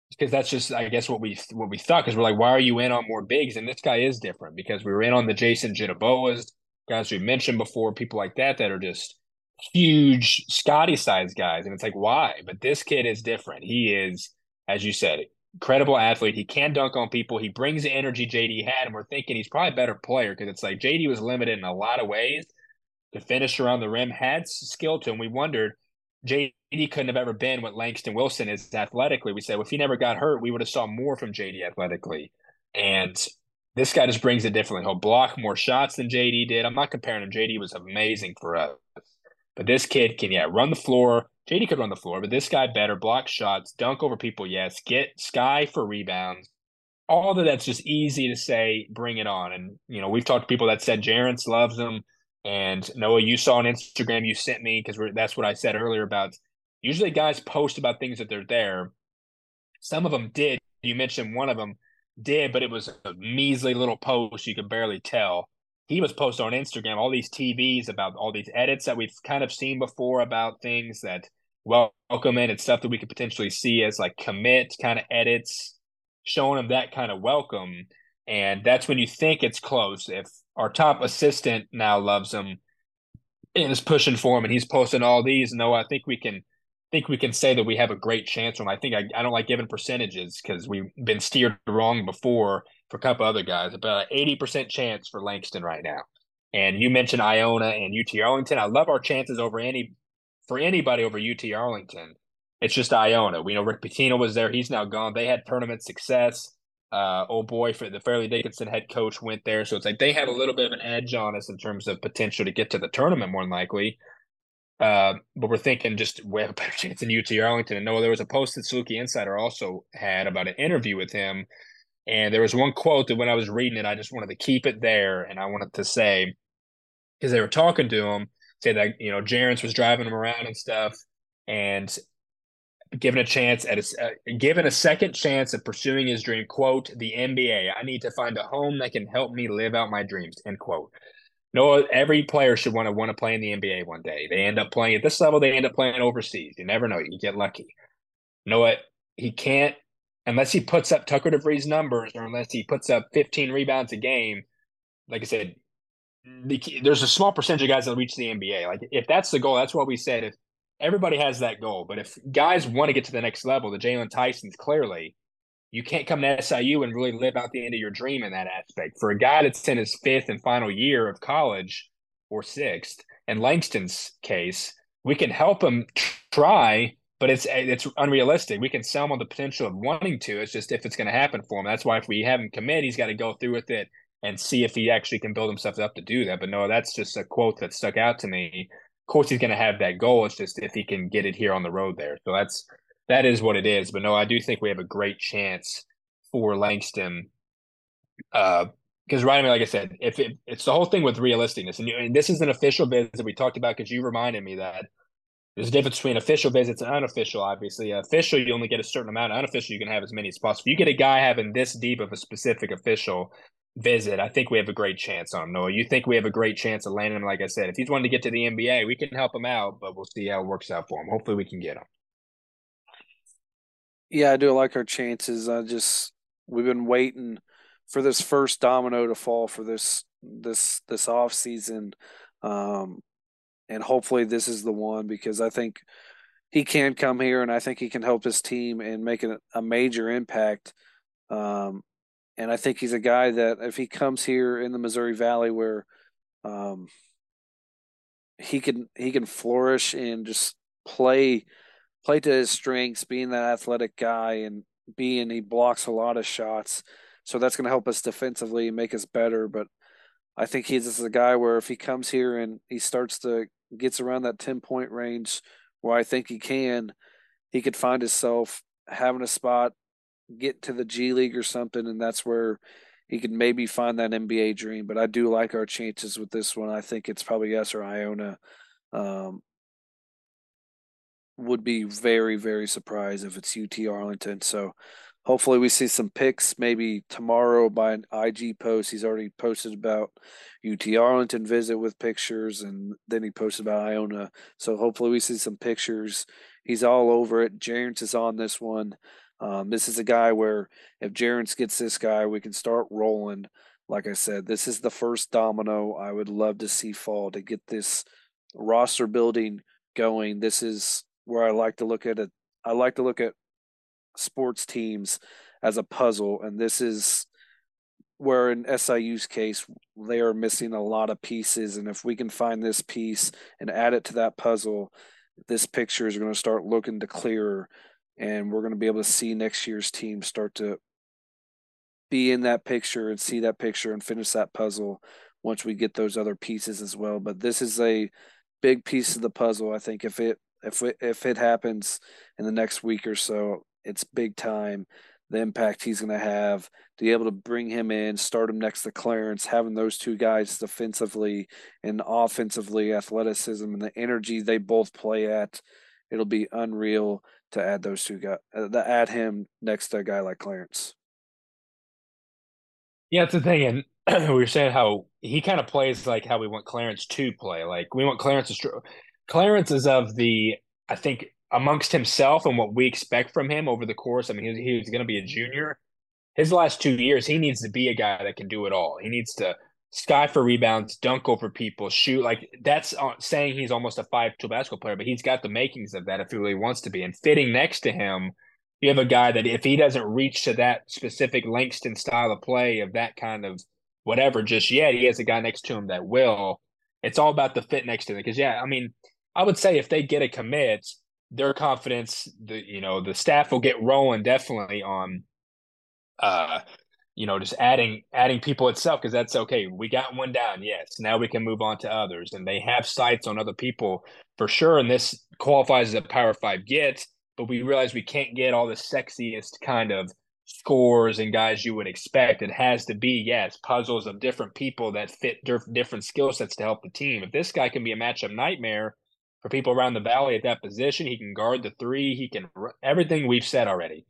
because that's just I guess what we what we thought because we're like, why are you in on more bigs? And this guy is different because we were in on the Jason Jitaboas guys we mentioned before, people like that that are just huge Scotty size guys, and it's like why? But this kid is different. He is, as you said, incredible athlete. He can dunk on people. He brings the energy JD had, and we're thinking he's probably a better player because it's like JD was limited in a lot of ways to finish around the rim, had skill to him. We wondered JD couldn't have ever been what Langston Wilson is athletically. We said well, if he never got hurt, we would have saw more from JD athletically. And this guy just brings it differently. He'll block more shots than JD did. I'm not comparing him. JD was amazing for us. But this kid can, yeah, run the floor. JD could run the floor, but this guy better block shots, dunk over people, yes, get sky for rebounds. All of that's just easy to say, bring it on. And, you know, we've talked to people that said Jerrance loves him. And Noah, you saw on Instagram you sent me because that's what I said earlier about usually guys post about things that they're there. Some of them did. You mentioned one of them did, but it was a measly little post. You could barely tell. He was posting on Instagram all these TVs about all these edits that we've kind of seen before about things that welcome in and stuff that we could potentially see as like commit kind of edits, showing him that kind of welcome. And that's when you think it's close. If our top assistant now loves him and is pushing for him, and he's posting all these. No, I think we can think we can say that we have a great chance from. I think I, I don't like giving percentages because we've been steered wrong before for a couple other guys. About an eighty percent chance for Langston right now. And you mentioned Iona and UT Arlington. I love our chances over any for anybody over UT Arlington. It's just Iona. We know Rick Pitino was there. He's now gone. They had tournament success uh, old boy for the Fairleigh Dickinson head coach went there. So it's like they have a little bit of an edge on us in terms of potential to get to the tournament more than likely. Uh, but we're thinking just we have a better chance than UT Arlington. And no, there was a post that Saluki Insider also had about an interview with him. And there was one quote that when I was reading it, I just wanted to keep it there. And I wanted to say, because they were talking to him, say that, you know, Jerrance was driving him around and stuff. And given a chance at a uh, given a second chance of pursuing his dream quote the nba i need to find a home that can help me live out my dreams end quote no every player should want to want to play in the nba one day. They end up playing at this level they end up playing overseas. You never know. You get lucky. You know what? He can't unless he puts up tucker devries numbers or unless he puts up 15 rebounds a game like i said the, there's a small percentage of guys that reach the nba like if that's the goal that's what we said. If everybody has that goal. But if guys want to get to the next level, the Jaylon Tyson's clearly, you can't come to SIU and really live out the end of your dream in that aspect. For a guy that's in his fifth and final year of college or sixth, in Langston's case, we can help him try, but it's it's unrealistic. We can sell him on the potential of wanting to. It's just if it's going to happen for him. That's why if we have him commit, he's got to go through with it and see if he actually can build himself up to do that. But no, that's just a quote that stuck out to me Of course he's going to have that goal. It's just if he can get it here on the road there. So that's that is what it is. But no, I do think we have a great chance for Langston. Uh, because right, I mean, like I said, if it, it's the whole thing with realisticness, and, you, and this is an official visit we talked about because you reminded me that there's a difference between official visits and unofficial. Obviously, official you only get a certain amount. Unofficial you can have as many as possible. You get a guy having this deep of a specific official, visit, I think we have a great chance on him. Noah, you think we have a great chance of landing him? Like I said, if he's wanting to get to the NBA, we can help him out, but we'll see how it works out for him. Hopefully, we can get him. Yeah, I do like our chances. I just we've been waiting for this first domino to fall for this this this off season, um, and hopefully this is the one because I think he can come here and I think he can help his team and make a, a major impact. Um, and I think he's a guy that if he comes here in the Missouri Valley where um, he can he can flourish and just play play to his strengths, being that athletic guy and being he blocks a lot of shots. So that's going to help us defensively and make us better. But I think he's just a guy where if he comes here and he starts to gets around that ten point range where I think he can, he could find himself having a spot get to the G League or something, and that's where he could maybe find that NBA dream. But I do like our chances with this one. I think it's probably us or Iona. Um, would be very very surprised if it's UT Arlington. So hopefully we see some pics maybe tomorrow by an IG post. He's already posted about UT Arlington visit with pictures, and then he posted about Iona. So hopefully we see some pictures. He's all over it. Jerrance is on this one. Um, this is a guy where if Jerrance gets this guy, we can start rolling. Like I said, this is the first domino I would love to see fall to get this roster building going. This is where I like to look at it. I like to look at sports teams as a puzzle, and this is where in SIU's case they are missing a lot of pieces, and if we can find this piece and add it to that puzzle, this picture is going to start looking to clearer, and we're going to be able to see next year's team start to be in that picture and see that picture and finish that puzzle once we get those other pieces as well. But this is a big piece of the puzzle. I think if it if it, if it happens in the next week or so, it's big time. The impact he's going to have to be able to bring him in, start him next to Clarence, having those two guys defensively and offensively, athleticism and the energy they both play at, it'll be unreal to add those two guys, uh, to add him next to a guy like Clarence. Yeah, it's the thing, and [CLEARS THROAT] we were saying how he kind of plays like how we want Clarence to play. Like we want Clarence to. Clarence is of the I think amongst himself and what we expect from him over the course. I mean, he, he was going to be a junior. His last two years, he needs to be a guy that can do it all. He needs to sky for rebounds, dunk over people, shoot. Like that's uh, saying he's almost a five-tool basketball player, but he's got the makings of that if he really wants to be. And fitting next to him, you have a guy that if he doesn't reach to that specific Langston style of play of that kind of whatever just yet, he has a guy next to him that will. It's all about the fit next to him. Because yeah, I mean, I would say if they get a commit, their confidence, the you know, the staff will get rolling definitely on uh you know, just adding adding people itself because that's okay. We got one down, yes. Now we can move on to others, and they have sights on other people for sure. And this qualifies as a Power Five get, but we realize we can't get all the sexiest kind of scores and guys you would expect. It has to be yes, puzzles of different people that fit different skill sets to help the team. If this guy can be a matchup nightmare for people around the valley at that position, he can guard the three. He can everything we've said already.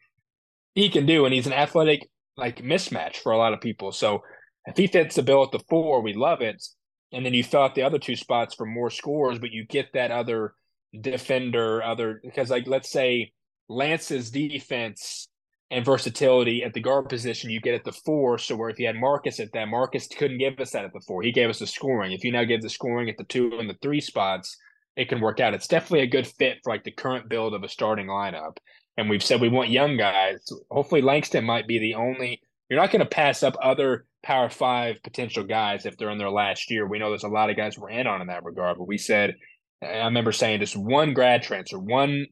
He can do, and he's an athletic like mismatch for a lot of people. So if he fits the bill at the four, we love it. And then you fill out the other two spots for more scores, but you get that other defender, other because like let's say Lance's defense and versatility at the guard position you get at the four. So where if you had Marcus at that, Marcus couldn't give us that at the four. He gave us the scoring. If you now give the scoring at the two and the three spots, it can work out. It's definitely a good fit for like the current build of a starting lineup and we've said we want young guys. Hopefully, Langston might be the only. You're not going to pass up other Power Five potential guys if they're in their last year. We know there's a lot of guys we're in on in that regard, but we said I remember saying just one grad transfer, one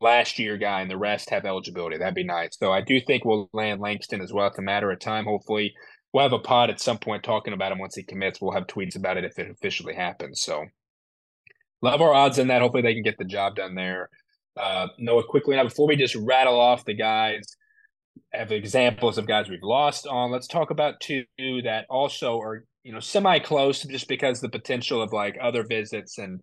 last year guy, and the rest have eligibility. That'd be nice. So I do think we'll land Langston as well. It's a matter of time. Hopefully, we'll have a pod at some point talking about him once he commits. We'll have tweets about it if it officially happens. So love our odds in that. Hopefully, they can get the job done there. Uh, Noah, quickly now, before we just rattle off the guys, have examples of guys we've lost on. Let's talk about two that also are, you know, semi close just because the potential of like other visits and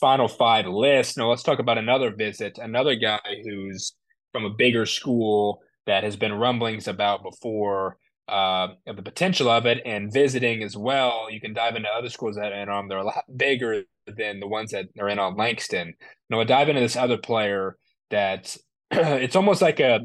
final five lists. Now, let's talk about another visit, another guy who's from a bigger school that has been rumblings about before uh, of the potential of it and visiting as well. You can dive into other schools that are in on. They're a lot bigger than the ones that are in on Langston. Now, I dive into this other player that [CLEARS THROAT] it's almost like a,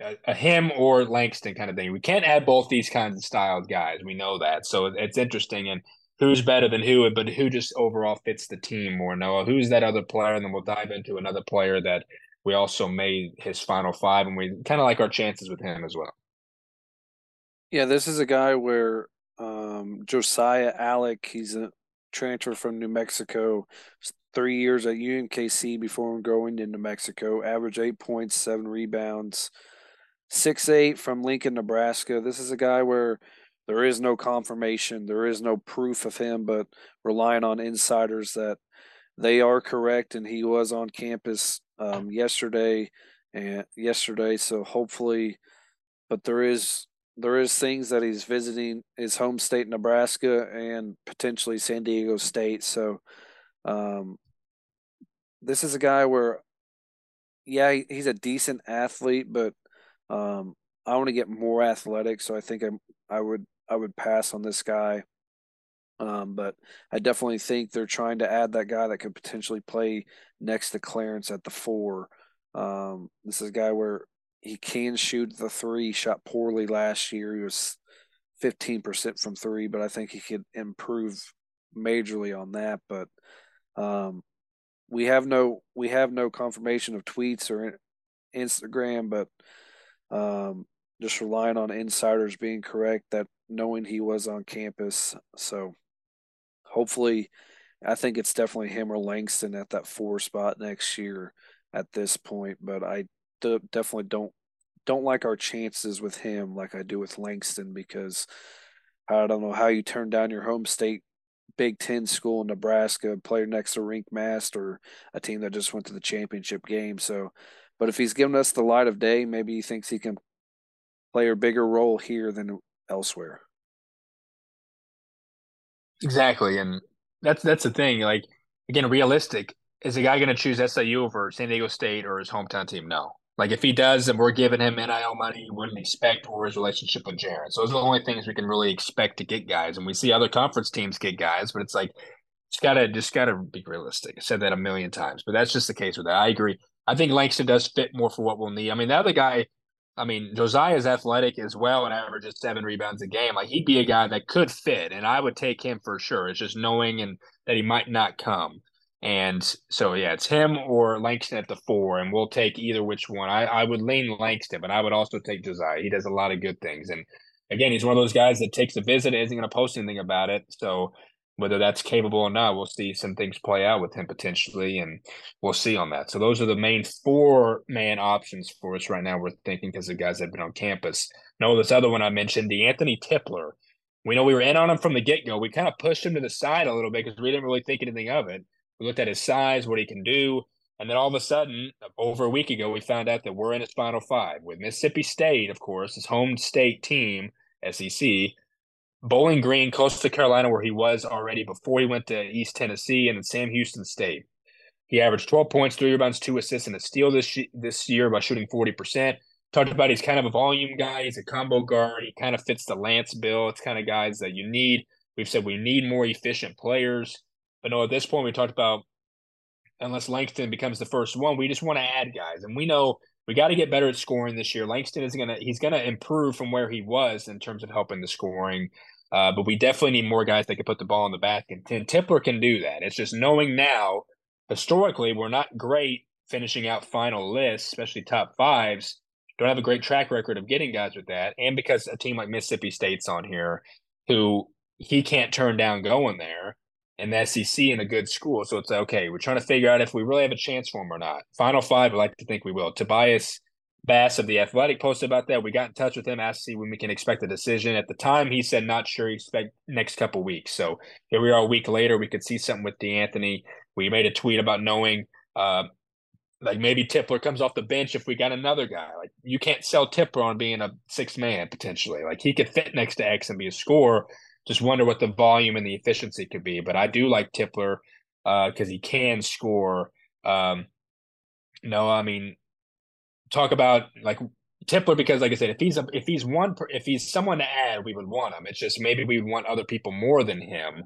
a, a him or Langston kind of thing. We can't add both these kinds of styled guys. We know that, so it's interesting. And who's better than who, but who just overall fits the team more? Noah, who's that other player? And then we'll dive into another player that we also made his final five, and we kind of like our chances with him as well. Yeah, this is a guy where um, Josiah Allick, he's a transfer from New Mexico, three years at UMKC before going into Mexico, average eight points, seven rebounds, six eight from Lincoln, Nebraska. This is a guy where there is no confirmation, there is no proof of him, but relying on insiders that they are correct, and he was on campus um, yesterday and yesterday. So hopefully, but there is there is things that he's visiting his home state, Nebraska, and potentially San Diego State. So, um, this is a guy where, yeah, he's a decent athlete, but um, I want to get more athletic. So I think I I would I would pass on this guy. Um, but I definitely think they're trying to add that guy that could potentially play next to Clarence at the four. Um, this is a guy where he can shoot the three. Shot poorly last year. He was fifteen percent from three, but I think he could improve majorly on that. But um, we have no we have no confirmation of tweets or Instagram, but um, just relying on insiders being correct that knowing he was on campus. So hopefully, I think it's definitely him or Langston at that four spot next year at this point. But I definitely don't don't like our chances with him like I do with Langston because I don't know how you turn down your home state Big Ten school in Nebraska, player next to Rienk Mast or a team that just went to the championship game. So, but if he's given us the light of day, maybe he thinks he can play a bigger role here than elsewhere. Exactly, and that's that's the thing. Like again, realistic is the guy going to choose SIU over San Diego State or his hometown team? No. Like if he does, and we're giving him NIL money, you wouldn't expect or his relationship with Jaren. So those are the only things we can really expect to get guys. And we see other conference teams get guys, but it's like it's gotta just gotta be realistic. I said that a million times, but that's just the case with that. I agree. I think Langston does fit more for what we'll need. I mean, the other guy, I mean, Josiah's athletic as well and averages seven rebounds a game. Like he'd be a guy that could fit, and I would take him for sure. It's just knowing and that he might not come. And so, yeah, it's him or Langston at the four, and we'll take either which one. I, I would lean Langston, but I would also take Josiah. He does a lot of good things. And again, he's one of those guys that takes a visit, isn't going to post anything about it. So whether that's capable or not, we'll see some things play out with him potentially, and we'll see on that. So those are the main four man options for us right now. We're thinking because the guys have been on campus. No, this other one I mentioned, the Anthony Tippler. We know we were in on him from the get go. We kind of pushed him to the side a little bit because we didn't really think anything of it. We looked at his size, what he can do. And then all of a sudden, over a week ago, we found out that we're in his final five with Mississippi State, of course, his home state team, SEC, Bowling Green, Coastal Carolina, where he was already before he went to East Tennessee, and then Sam Houston State. He averaged 12 points, three rebounds, two assists, and a steal this this year by shooting 40%. Talked about he's kind of a volume guy. He's a combo guard. He kind of fits the Lance bill. It's kind of guys that you need. We've said we need more efficient players. But no, at this point, we talked about unless Langston becomes the first one, we just want to add guys, and we know we got to get better at scoring this year. Langston is gonna he's gonna improve from where he was in terms of helping the scoring. Uh, but we definitely need more guys that can put the ball in the basket. And Tippler can do that. It's just knowing now, historically, we're not great finishing out final lists, especially top fives. Don't have a great track record of getting guys with that. And because a team like Mississippi State's on here, who he can't turn down going there and the SEC in a good school. So it's like, okay, we're trying to figure out if we really have a chance for him or not. Final five, I like to think we will. Tobias Bass of the Athletic posted about that. We got in touch with him, asked to see when we can expect a decision. At the time, he said not sure. He expect next couple weeks. So here we are a week later. We could see something with De'Anthony. We made a tweet about knowing, uh, like maybe Tippler comes off the bench if we got another guy. Like you can't sell Tippler on being a six man potentially. Like he could fit next to X and be a scorer just wonder what the volume and the efficiency could be. But I do like Tippler because uh, he can score. Um, no, I mean, talk about like Tippler because, like I said, if he's a, if he's one if he's someone to add, we would want him. It's just maybe we would want other people more than him.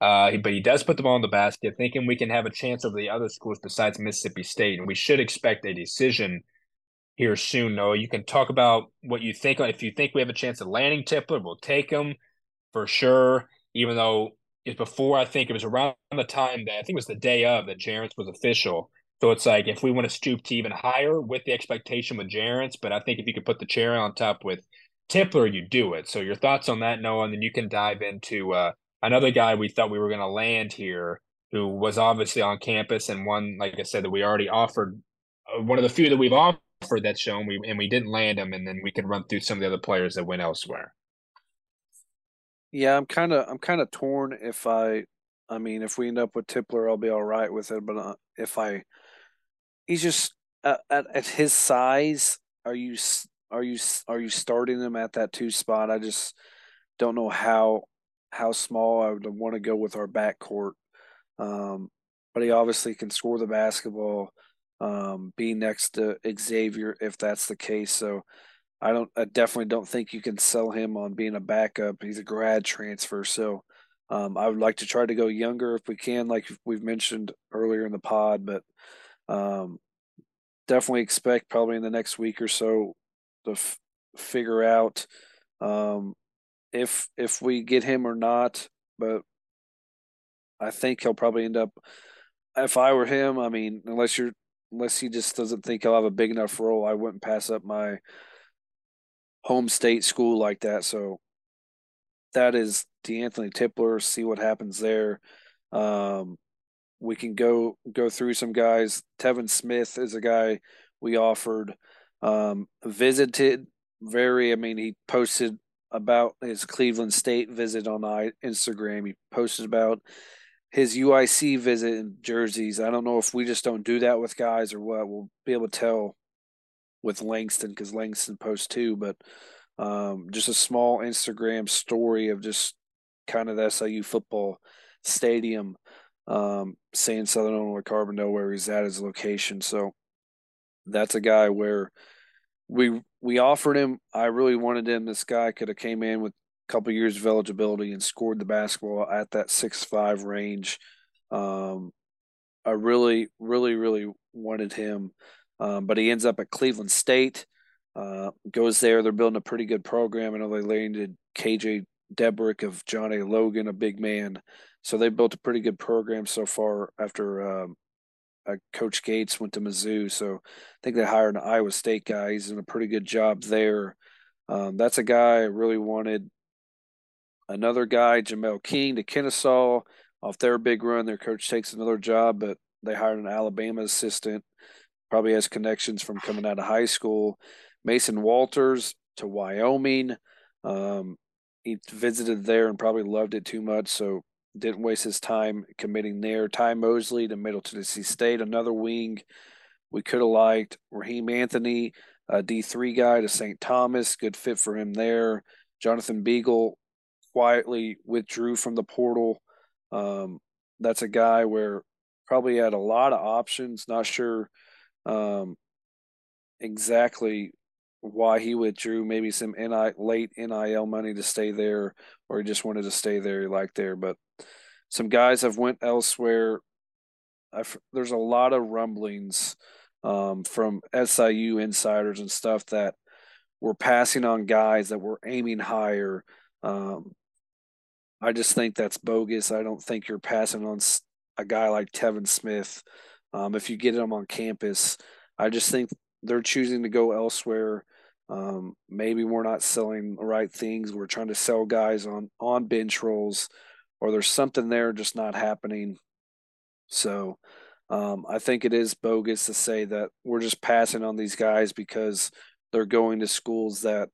Uh, but he does put the ball in the basket, thinking we can have a chance over the other schools besides Mississippi State, and we should expect a decision here soon. Noah, you can talk about what you think. If you think we have a chance of landing Tippler, we'll take him for sure. Even though it's before, I think it was around the time that I think it was the day of that Jerrance was official. So it's like if we want to stoop to even higher with the expectation with Jerrance, but I think if you could put the cherry on top with Tippler, you do it. So your thoughts on that, Noah, and then you can dive into uh, another guy we thought we were going to land here, who was obviously on campus and one, like I said, that we already offered, uh, one of the few that we've offered that's shown we and we didn't land him, and then we can run through some of the other players that went elsewhere. Yeah, I'm kind of I'm kind of torn. If I, I mean, if we end up with Tippler, I'll be all right with it. But uh, if I, he's just at, at, at his size. Are you are you are you starting him at that two spot? I just don't know how how small I would want to go with our backcourt. Um, but he obviously can score the basketball. Um, be next to Xavier if that's the case. So I don't. I definitely don't think you can sell him on being a backup. He's a grad transfer, so um, I would like to try to go younger if we can, like we've mentioned earlier in the pod. But um, definitely expect probably in the next week or so to f- figure out um, if if we get him or not. But I think he'll probably end up. If I were him, I mean, unless you're unless he just doesn't think he'll have a big enough role, I wouldn't pass up my home state school like that. So that is DeAnthony Tippler. See what happens there. Um, we can go go through some guys. Tevin Smith is a guy we offered. Um, visited very. I mean, he posted about his Cleveland State visit on Instagram. He posted about his UIC visit in jerseys. I don't know if we just don't do that with guys or what. We'll be able to tell with Langston because Langston posts too. But um, just a small Instagram story of just kind of the SIU football stadium um, saying Southern Illinois Carbondale where he's at his location. So that's a guy where we we offered him. I really wanted him. This guy could have came in with a couple years of eligibility and scored the basketball at that six five range. Um, I really, really, really wanted him, um, but he ends up at Cleveland State. Uh, goes there. They're building a pretty good program. I know they landed KJ Debrick of John A. Logan, a big man. So they built a pretty good program so far after um, uh, Coach Gates went to Mizzou. So I think they hired an Iowa State guy. He's doing a pretty good job there. Um, that's a guy I really wanted. Another guy, Jamel King to Kennesaw. Off their big run, their coach takes another job, but they hired an Alabama assistant. Probably has connections from coming out of high school. Mason Walters to Wyoming. Um, he visited there and probably loved it too much, so didn't waste his time committing there. Ty Mosley to Middle Tennessee State, another wing we could have liked. Raheem Anthony, a D3 guy to St. Thomas, good fit for him there. Jonathan Beagle quietly withdrew from the portal. Um, that's a guy where probably had a lot of options. Not sure um, exactly why he withdrew. Maybe some NI, late NIL money to stay there, or he just wanted to stay there. He liked there, but some guys have went elsewhere. I've, there's a lot of rumblings um, from SIU insiders and stuff that we're passing on guys that we're aiming higher. Um, I just think that's bogus. I don't think you're passing on a guy like Tevin Smith um, if you get them on campus. I just think they're choosing to go elsewhere. Um, maybe we're not selling the right things. We're trying to sell guys on on bench roles or there's something there just not happening. So um, I think it is bogus to say that we're just passing on these guys because they're going to schools that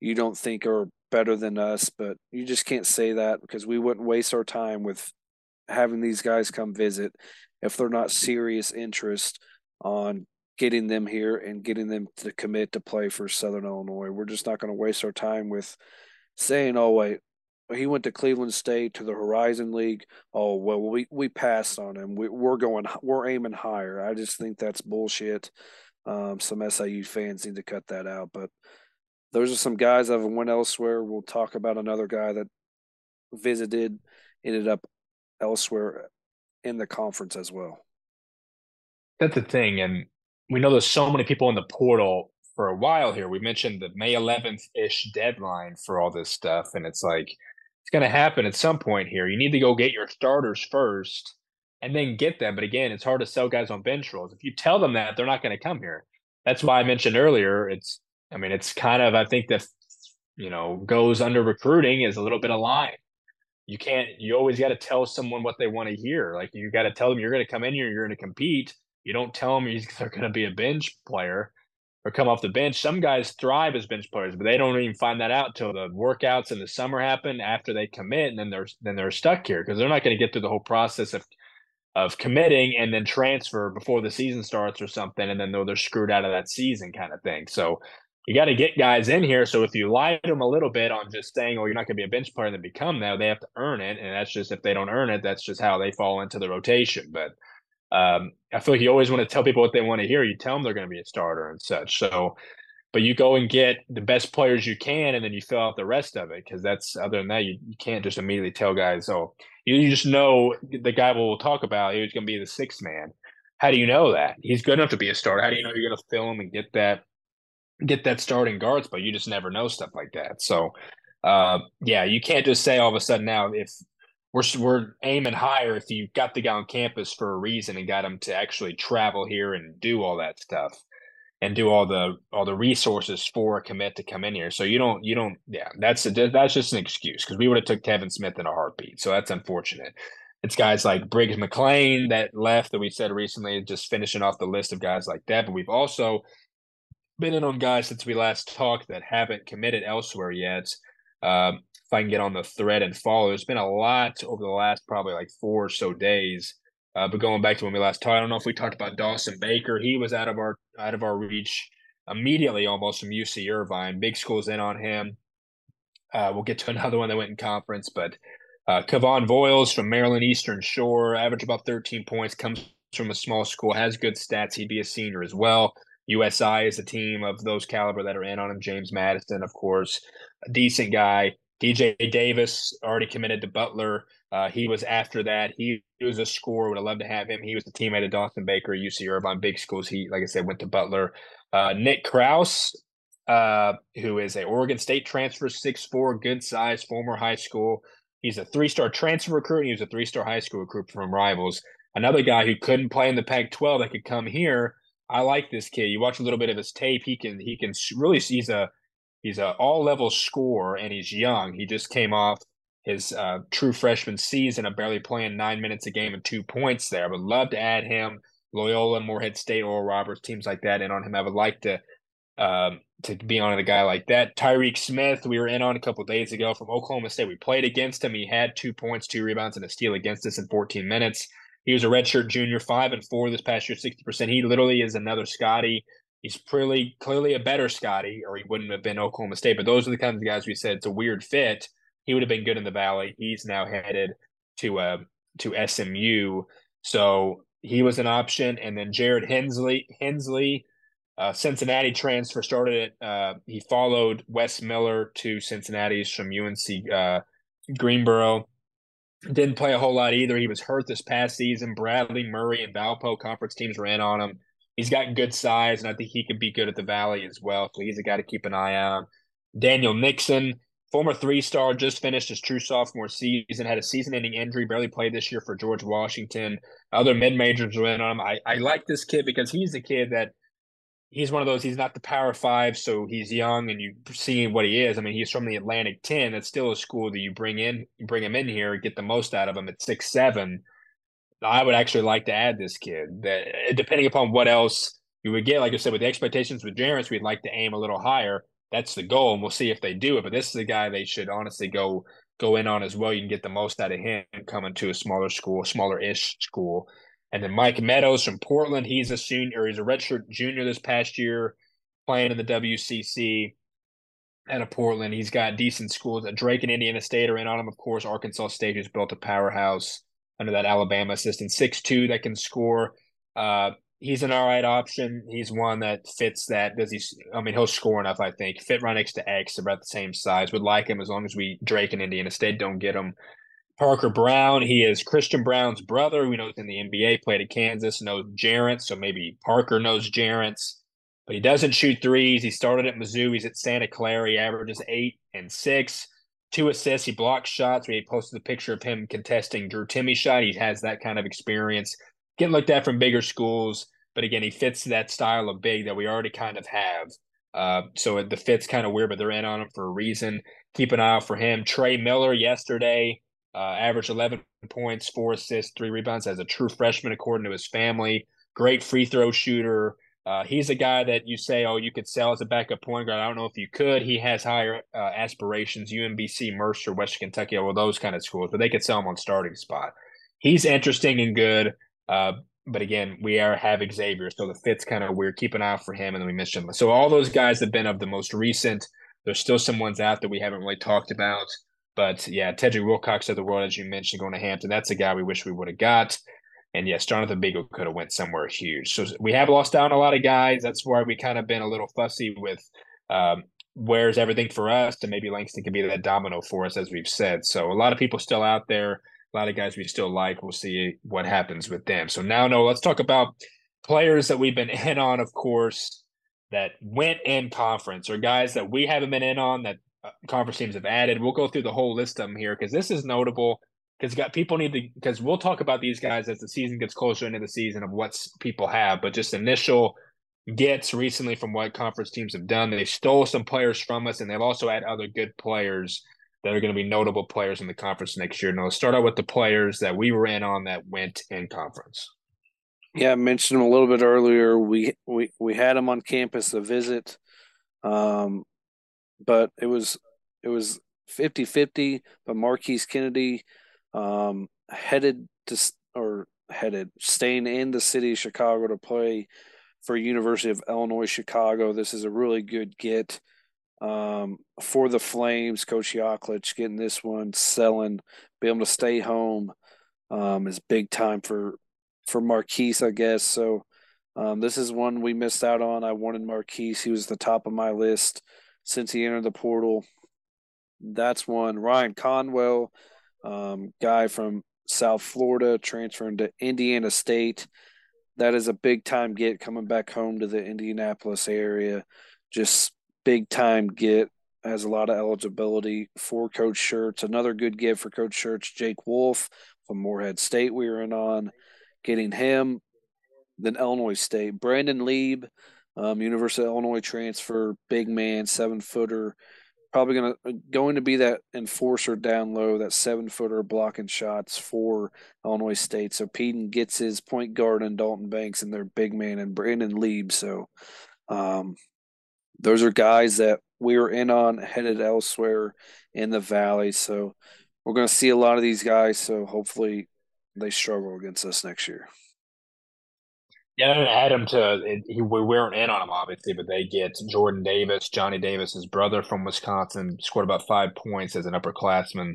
you don't think are better than us. But you just can't say that because we wouldn't waste our time with having these guys come visit if they're not serious interest on getting them here and getting them to commit to play for Southern Illinois. We're just not going to waste our time with saying, "Oh wait, he went to Cleveland State to the Horizon League. Oh well, we we passed on him. We, are going, we're aiming higher. I just think that's bullshit. Um, some SIU fans need to cut that out. But those are some guys that went elsewhere. We'll talk about another guy that visited, ended up elsewhere in the conference as well. That's the thing, and we know there's so many people in the portal for a while here. We mentioned the May 11th ish deadline for all this stuff, and it's like it's going to happen at some point here. You need to go get your starters first and then get them. But again, it's hard to sell guys on bench roles. If you tell them that, they're not going to come here. That's why I mentioned earlier. It's, I mean, it's kind of, I think that, you know, goes under recruiting is a little bit of line. You can't, you always got to tell someone what they want to hear. Like you got to tell them you're going to come in here, you're going to compete. You don't tell them [LAUGHS] they're going to be a bench player or come off the bench. Some guys thrive as bench players, but they don't even find that out till the workouts in the summer happen after they commit, and then they're then they're stuck here because they're not going to get through the whole process of of committing and then transfer before the season starts or something, and then they're, they're screwed out of that season kind of thing. So you got to get guys in here. So if you lie to them a little bit on just saying, "Oh, you're not going to be a bench player," and then become that, they have to earn it, and that's just if they don't earn it, that's just how they fall into the rotation. But um, I feel like you always want to tell people what they want to hear. You tell them they're going to be a starter and such. So, but you go and get the best players you can, and then you fill out the rest of it because that's other than that, you, you can't just immediately tell guys, oh, you, you just know the guy we'll talk about, he's going to be the sixth man. how do you know that he's good enough to be a starter? How do you know you're going to fill him and get that get that starting guard spot? You just never know stuff like that. So, uh, yeah, you can't just say all of a sudden now if we're we're aiming higher if you got the guy on campus for a reason and got him to actually travel here and do all that stuff and do all the all the resources for a commit to come in here. So you don't you don't yeah that's a, that's just an excuse because we would have took Kevin Smith in a heartbeat. So that's unfortunate. It's guys like Briggs McLean that left that we said recently, just finishing off the list of guys like that. But we've also been in on guys since we last talked that haven't committed elsewhere yet. Um, if I can get on the thread and follow, there's been a lot over the last probably like four or so days. Uh, but going back to when we last talked, I don't know if we talked about Dawson Baker. He was out of our out of our reach immediately, almost from UC Irvine. Big schools in on him. Uh, we'll get to [LAUGHS] another one that went in conference, but uh, Kevon Voyles from Maryland Eastern Shore, average about 13 points, comes from a small school, has good stats. He'd be a senior as well. USI is a team of those caliber that are in on him. James Madison, of course, a decent guy. DJ Davis already committed to Butler. Uh, he was after that. He, he, was a scorer. Would have loved to have him. He was the teammate of Dawson Baker, UC Irvine, big schools. He, like I said, went to Butler. Uh, Nick Kraus, uh, who is a Oregon State transfer, six four, good size, former high school. He's a three star transfer recruit. he was a three star high school recruit from Rivals. Another guy who couldn't play in the Pac-12 that could come here. I like this kid. You watch a little bit of his tape. He can he can really see he's a he's a all level scorer and he's young. He just came off his uh, true freshman season of barely playing nine minutes a game and two points there. I would love to add him. Loyola, Morehead State, Oral Roberts, teams like that in on him. I would like to um, to be on a guy like that. Tyreke Smith, we were in on a couple days ago from Oklahoma State. We played against him. He had two points, two rebounds, and a steal against us in 14 minutes. He was a redshirt junior, five and four this past year, 60%. He literally is another Scotty. He's clearly clearly a better Scotty, or he wouldn't have been Oklahoma State. But those are the kinds of guys we said it's a weird fit. He would have been good in the Valley. He's now headed to uh to SMU. So he was an option. And then Jared Hensley, Hensley, uh, Cincinnati transfer started it. Uh, he followed Wes Miller to Cincinnati's from UNC uh, Greensboro. Didn't play a whole lot either. He was hurt this past season. Bradley Murray and Valpo conference teams ran on him. He's got good size, and I think he could be good at the Valley as well. So he's a guy to keep an eye on. Daniel Nixon, former three star, just finished his true sophomore season, had a season ending injury, barely played this year for George Washington. Other mid majors in on him. I, I like this kid because he's the kid that he's one of those, he's not the power five, so he's young and you see what he is. I mean, he's from the Atlantic 10. That's still a school that you bring in, bring him in here, get the most out of him at six seven. I would actually like to add this kid that depending upon what else you would get, like I said, with the expectations with Jerrance, we'd like to aim a little higher that's the goal, and we'll see if they do it. But this is a guy they should honestly go go in on as well. You can get the most out of him coming to a smaller school, smaller ish school. And then Mike Meadows from Portland, he's a senior, he's a redshirt junior this past year, playing in the WCC out of Portland. He's got decent schools. Drake and Indiana State are in on him, of course. Arkansas State, who's built a powerhouse under that Alabama assistant, six two that can score. Uh, he's an all right option. He's one that fits that. Does he? I mean, he'll score enough. I think fit right next to X, about the same size. Would like him as long as we Drake and Indiana State don't get him. Parker Braun. he is Christian Braun's brother. We know he's in the NBA, played at Kansas, knows Jerrance, so maybe Parker knows Jerrance. But he doesn't shoot threes. He started at Mizzou. He's at Santa Clara. He averages eight and six, two assists. He blocks shots. We posted a picture of him contesting Drew Timme shot. He has that kind of experience. Getting looked at from bigger schools. But again, he fits that style of big that we already kind of have. Uh, so the fit's kind of weird, but they're in on him for a reason. Keep an eye out for him. Trey Miller yesterday uh, averaged 11 points, four assists, three rebounds as a true freshman, according to his family. Great free throw shooter. Uh, he's a guy that you say, oh, you could sell as a backup point guard. I don't know if you could. He has higher uh, aspirations. UMBC, Mercer, Western Kentucky, all those kind of schools, but they could sell him on starting spot. He's interesting and good. Uh, but again, we are have Xavier, so the fit's kind of weird. Keep an eye out for him, and then we missed him. So all those guys have been of the most recent. There's still some ones out that we haven't really talked about, but yeah, Tedric Wilcox of the world, as you mentioned, going to Hampton. That's a guy we wish we would have got. And yes, Jonathan Beagle could have went somewhere huge. So we have lost out on a lot of guys. That's why we kind of been a little fussy with um, where's everything for us, and maybe Langston can be that domino for us, as we've said. So a lot of people still out there A lot of guys we still like. We'll see what happens with them. So now, no, let's talk about players that we've been in on, of course, that went in conference, or guys that we haven't been in on that conference teams have added. We'll go through the whole list of them here because this is notable. Because got people need to because we'll talk about these guys as the season gets closer into the season of what people have, but just initial gets recently from what conference teams have done. They stole some players from us, and they've also had other good players that are going to be notable players in the conference next year. Now, let's start out with the players that we in on that went in conference. Yeah, I mentioned them a little bit earlier. We we we had them on campus a visit, um, but it was it was 50-50, But Marquise Kennedy um, headed to or headed staying in the city of Chicago to play for University of Illinois Chicago. This is a really good get um, for the Flames. Coach Yaklich getting this one, selling, be able to stay home um, is big time for for Marquise, I guess. So um, this is one we missed out on. I wanted Marquise. He was the top of my list since he entered the portal. That's one. Ryan Conwell, um, guy from South Florida, transferring to Indiana State that is a big time get coming back home to the Indianapolis area. Just big time get has a lot of eligibility for Coach Schertz. Another good get for Coach Schertz, Jake Wolf from Morehead State. We were in on getting him. Then Illinois State, Brandon Lieb, um, University of Illinois transfer, big man, seven footer probably going to going to be that enforcer down low, that seven footer blocking shots for Illinois State. So Pedon gets his point guard and Dalton Banks and their big man and Brandon Lieb. So um, those are guys that we were in on headed elsewhere in the valley. So we're to see a lot of these guys. So hopefully they struggle against us next year. Yeah, didn't add him to. He, we weren't in on him obviously, but they get Jordan Davis, Johnny Davis's brother from Wisconsin, scored about five points as an upperclassman.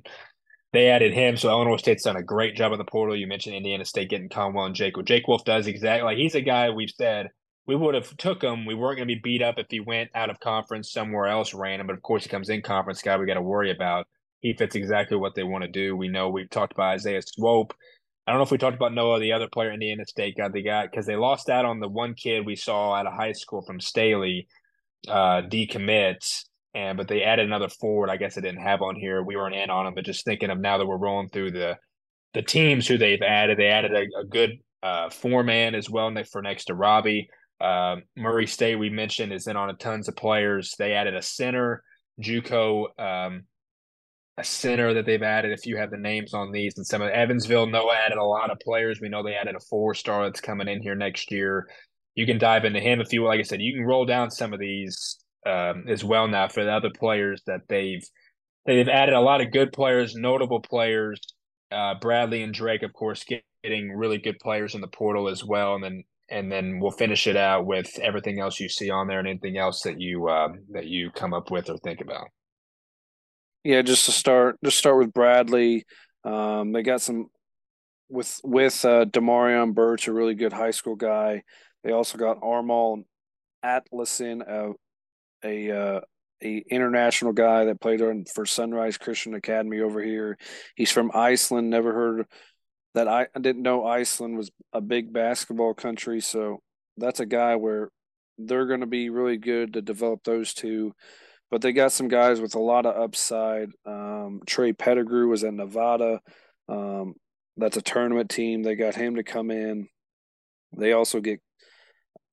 They added him, so Illinois State's done a great job in the portal. You mentioned Indiana State getting Conwell and Jake. Jake Wolf does exactly like he's a guy we've said we would have took him. We weren't going to be beat up if he went out of conference somewhere else random, but of course he comes in conference guy we got to worry about. He fits exactly what they want to do. We know we've talked about Isaiah Swope I don't know if we talked about Noah, the other player Indiana State got the guy because they lost out on the one kid we saw out of high school from Staley, uh, decommits, and but they added another forward. I guess I didn't have on here. We weren't in on him, but just thinking of now that we're rolling through the the teams who they've added, they added a, a good uh, four man as well for next to Robbie. Uh, Murray State we mentioned is in on a tons of players. They added a center, JUCO um, a center that they've added. If you have the names on these, and some of Evansville, Noah added a lot of players. We know they added a four star that's coming in here next year. You can dive into him if you like. I said you can roll down some of these um, as well now for the other players that they've they've added a lot of good players, notable players. Uh, Bradley and Drake, of course, getting really good players in the portal as well, and then and then we'll finish it out with everything else you see on there and anything else that you um, that you come up with or think about. Yeah, just to start, just start with Bradley. Um, they got some with with uh, Demarion Birch, a really good high school guy. They also got Almar Atlason, a a, uh, a international guy that played for Sunrise Christian Academy over here. He's from Iceland. Never heard that. I, I didn't know Iceland was a big basketball country. So that's a guy where they're going to be really good to develop those two but they got some guys with a lot of upside. Um, Trey Pettigrew was at Nevada. Um, that's a tournament team. They got him to come in. They also get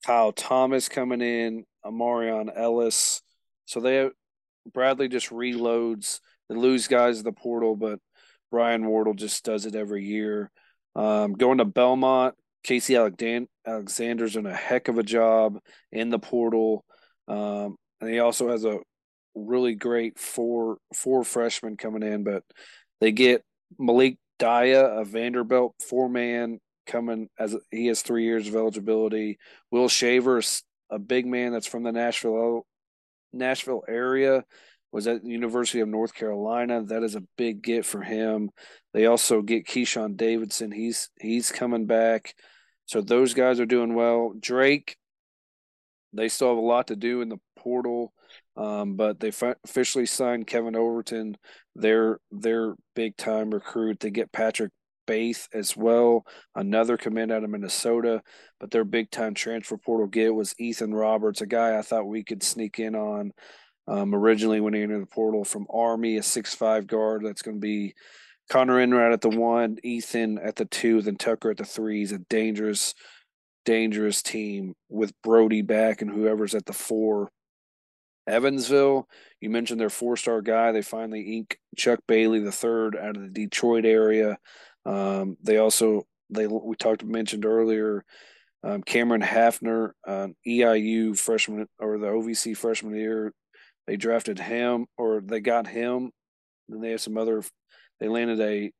Kyle Thomas coming in, Amarion Ellis. So they Bradley just reloads. They lose guys in the portal, but Brian Wardle just does it every year. Um, going to Belmont, Casey Alexander's done a heck of a job in the portal. Um, and he also has a really great four four freshmen coming in, but they get Malik Dia, a Vanderbilt four man coming as he has three years of eligibility. Will Shaver, a big man that's from the Nashville Nashville area, was at the University of North Carolina. That is a big get for him. They also get Keyshawn Davidson. He's he's coming back. So those guys are doing well. Drake, they still have a lot to do in the portal. Um, but they fi- officially signed Kevin Overton, their their big time recruit. They get Patrick Baith as well, another commit out of Minnesota. But their big time transfer portal get was Ethan Roberts, a guy I thought we could sneak in on um, originally when he entered the portal from Army, a six-five guard. That's going to be Connor Enright at the one, Ethan at the two, then Tucker at the three. He's a dangerous, dangerous team with Brody back and whoever's at the four. Evansville, you mentioned their four-star guy. They finally ink Chuck Bailey the third out of the Detroit area. Um, they also they we talked mentioned earlier um, Cameron Hafner, EIU freshman or the OVC freshman year. They drafted him or they got him. Then they have some other. They landed a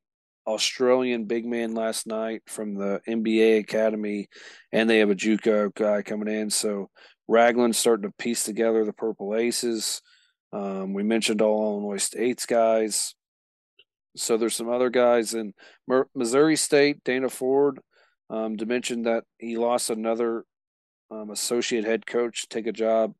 Australian big man last night from the NBA academy, and they have a JUCO guy coming in. So Ragland's starting to piece together the Purple Aces. Um, we mentioned all Illinois State's guys. So there's some other guys in Missouri State. Dana Ford um, to mention that he lost another um, associate head coach take a job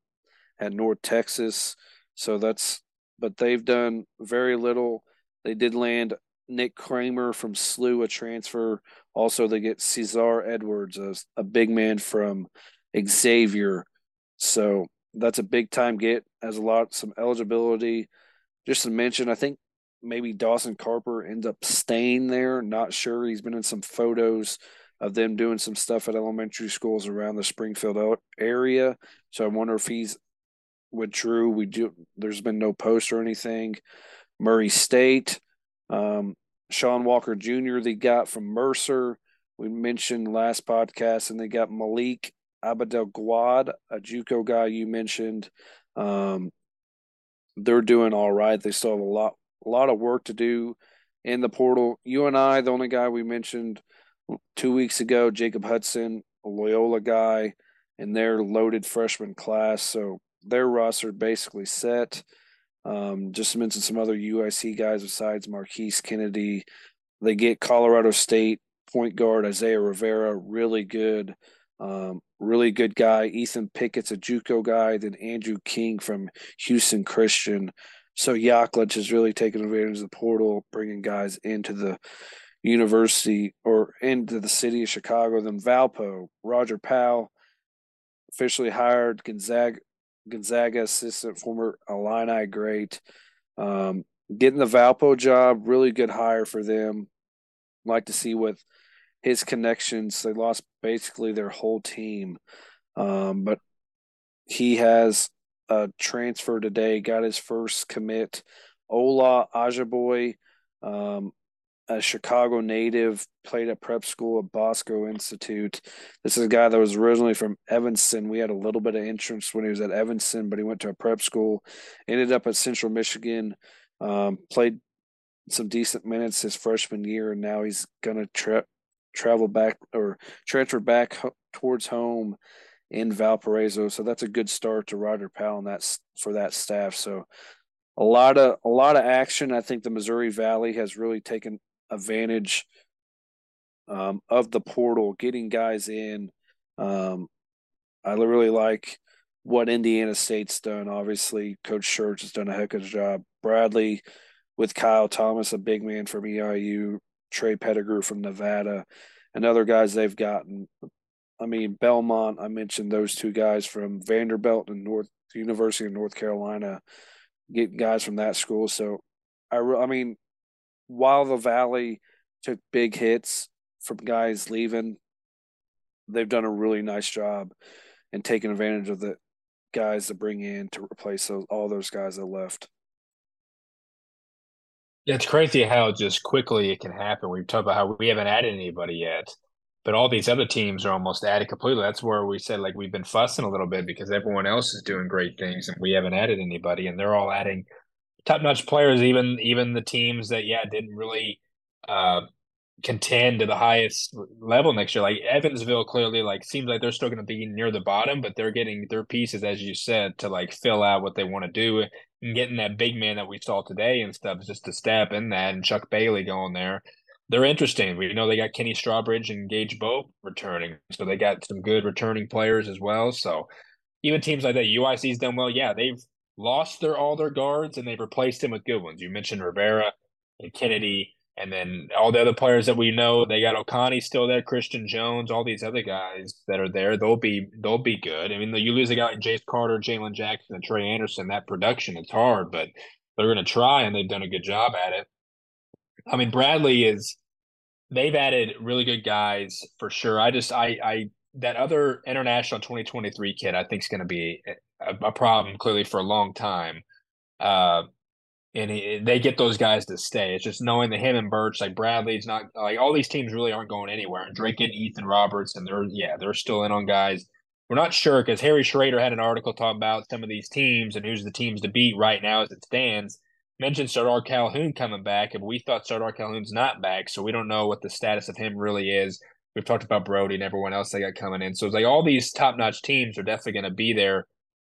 at North Texas. So that's but they've done very little. They did land Nick Kramer from SLU, a transfer. Also, they get Cesar Edwards, a, a big man from Xavier. So that's a big time get. Has a lot some eligibility. Just to mention, I think maybe Dawson Carper ends up staying there. Not sure. He's been in some photos of them doing some stuff at elementary schools around the Springfield area. So I wonder if he's with Drew. We do. There's been no post or anything. Murray State, um, Sean Walker Jr. They got from Mercer. We mentioned last podcast, and they got Malik Abadel Guad, a JUCO guy you mentioned. Um, they're doing all right. They still have a lot, a lot of work to do in the portal. You and I, the only guy we mentioned two weeks ago, Jacob Hudson, a Loyola guy, and their loaded freshman class. So their roster basically set. Um, just to mention some other UIC guys besides Marquise Kennedy. They get Colorado State point guard Isaiah Rivera, really good, um, really good guy. Ethan Pickett's a JUCO guy. Then Andrew King from Houston Christian. So Yaklich has really taken advantage of the portal, bringing guys into the university or into the city of Chicago. Then Valpo, Roger Powell, officially hired Gonzaga Gonzaga assistant, former Illini great. Um, getting the Valpo job, really good hire for them. Like to see with his connections. They lost basically their whole team, um, but he has a transfer today. Got his first commit. Ola Ajiboye, um, a Chicago native, played at prep school at Bosco Institute. This is a guy that was originally from Evanston. We had a little bit of interest when he was at Evanston, but he went to a prep school, ended up at Central Michigan, um, played some decent minutes his freshman year, and now he's going to tra- travel back or transfer back ho- towards home in Valparaiso. So that's a good start to Roger Powell and that's for that staff. So a lot of a lot of action. I think the Missouri Valley has really taken advantage um, of the portal, getting guys in. Um, I really like what Indiana State's done. Obviously, Coach Schertz has done a heck of a job. Bradley with Kyle Thomas, a big man from EIU, Trey Pettigrew from Nevada, and other guys they've gotten. I mean, Belmont, I mentioned those two guys from Vanderbilt and North University of North Carolina, getting guys from that school. So, I, I mean, while the Valley took big hits from guys leaving, they've done a really nice job and taking advantage of the guys to bring in to replace those, all those guys that left. Yeah, it's crazy how just quickly it can happen. We've talked about how we haven't added anybody yet, but all these other teams are almost added completely. That's where we said like we've been fussing a little bit because everyone else is doing great things and we haven't added anybody, and they're all adding top notch players. Even even the teams that yeah didn't really uh, contend to the highest level next year. Like Evansville, clearly, like seems like they're still going to be near the bottom, but they're getting their pieces, as you said, to like fill out what they want to do. And getting that big man that we saw today and stuff is just a step in that. And Chuck Bailey going there, they're interesting. We know they got Kenny Strawbridge and Gage Boat returning, so they got some good returning players as well. So even teams like that, UIC's done well. Yeah, they've lost their all their guards and they've replaced them with good ones. You mentioned Rivera and Kennedy, and then all the other players that we know. They got Okani still there, Christian Jones, all these other guys that are there. They'll be they'll be good. I mean, you lose a guy like Jace Carter, Jalen Jackson, and Trey Anderson. That production it's hard, but they're going to try, and they've done a good job at it. I mean, Bradley is. They've added really good guys for sure. I just I I that other international 2023 kid I think is going to be a, a, problem clearly for a long time. Uh, and he, they get those guys to stay. It's just knowing that him and Birch, like Bradley's not like all these teams really aren't going anywhere. And Drake and Ethan Roberts, and they're yeah, they're still in on guys. We're not sure because Harry Schrader had an article talking about some of these teams and who's the teams to beat right now as it stands. Mentioned Sardar Calhoun coming back, and we thought Sardar Calhoun's not back, so we don't know what the status of him really is. We've talked about Brody and everyone else they got coming in. So it's like all these top notch teams are definitely going to be there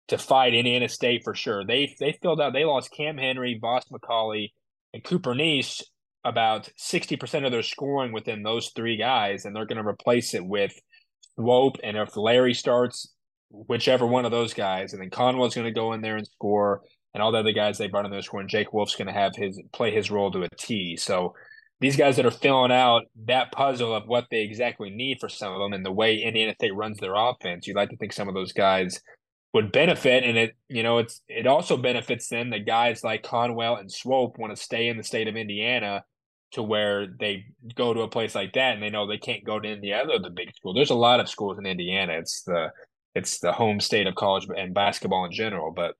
to fight Indiana State for sure. They they filled out. They lost Cam Henry, Voss McCauley, and Cooper Neese about sixty percent of their scoring within those three guys, and they're going to replace it with Swope. And if Larry starts, whichever one of those guys, and then Conwell's going to go in there and score, and all the other guys they brought in there scoring. Jake Wolf's going to have his play his role to a T. So these guys that are filling out that puzzle of what they exactly need for some of them and the way Indiana State runs their offense, you'd like to think some of those guys would benefit. And it, you know, it's it also benefits them that guys like Conwell and Swope want to stay in the state of Indiana to where they go to a place like that and they know they can't go to any other the big school. There's a lot of schools in Indiana. It's the it's the home state of college and basketball in general. But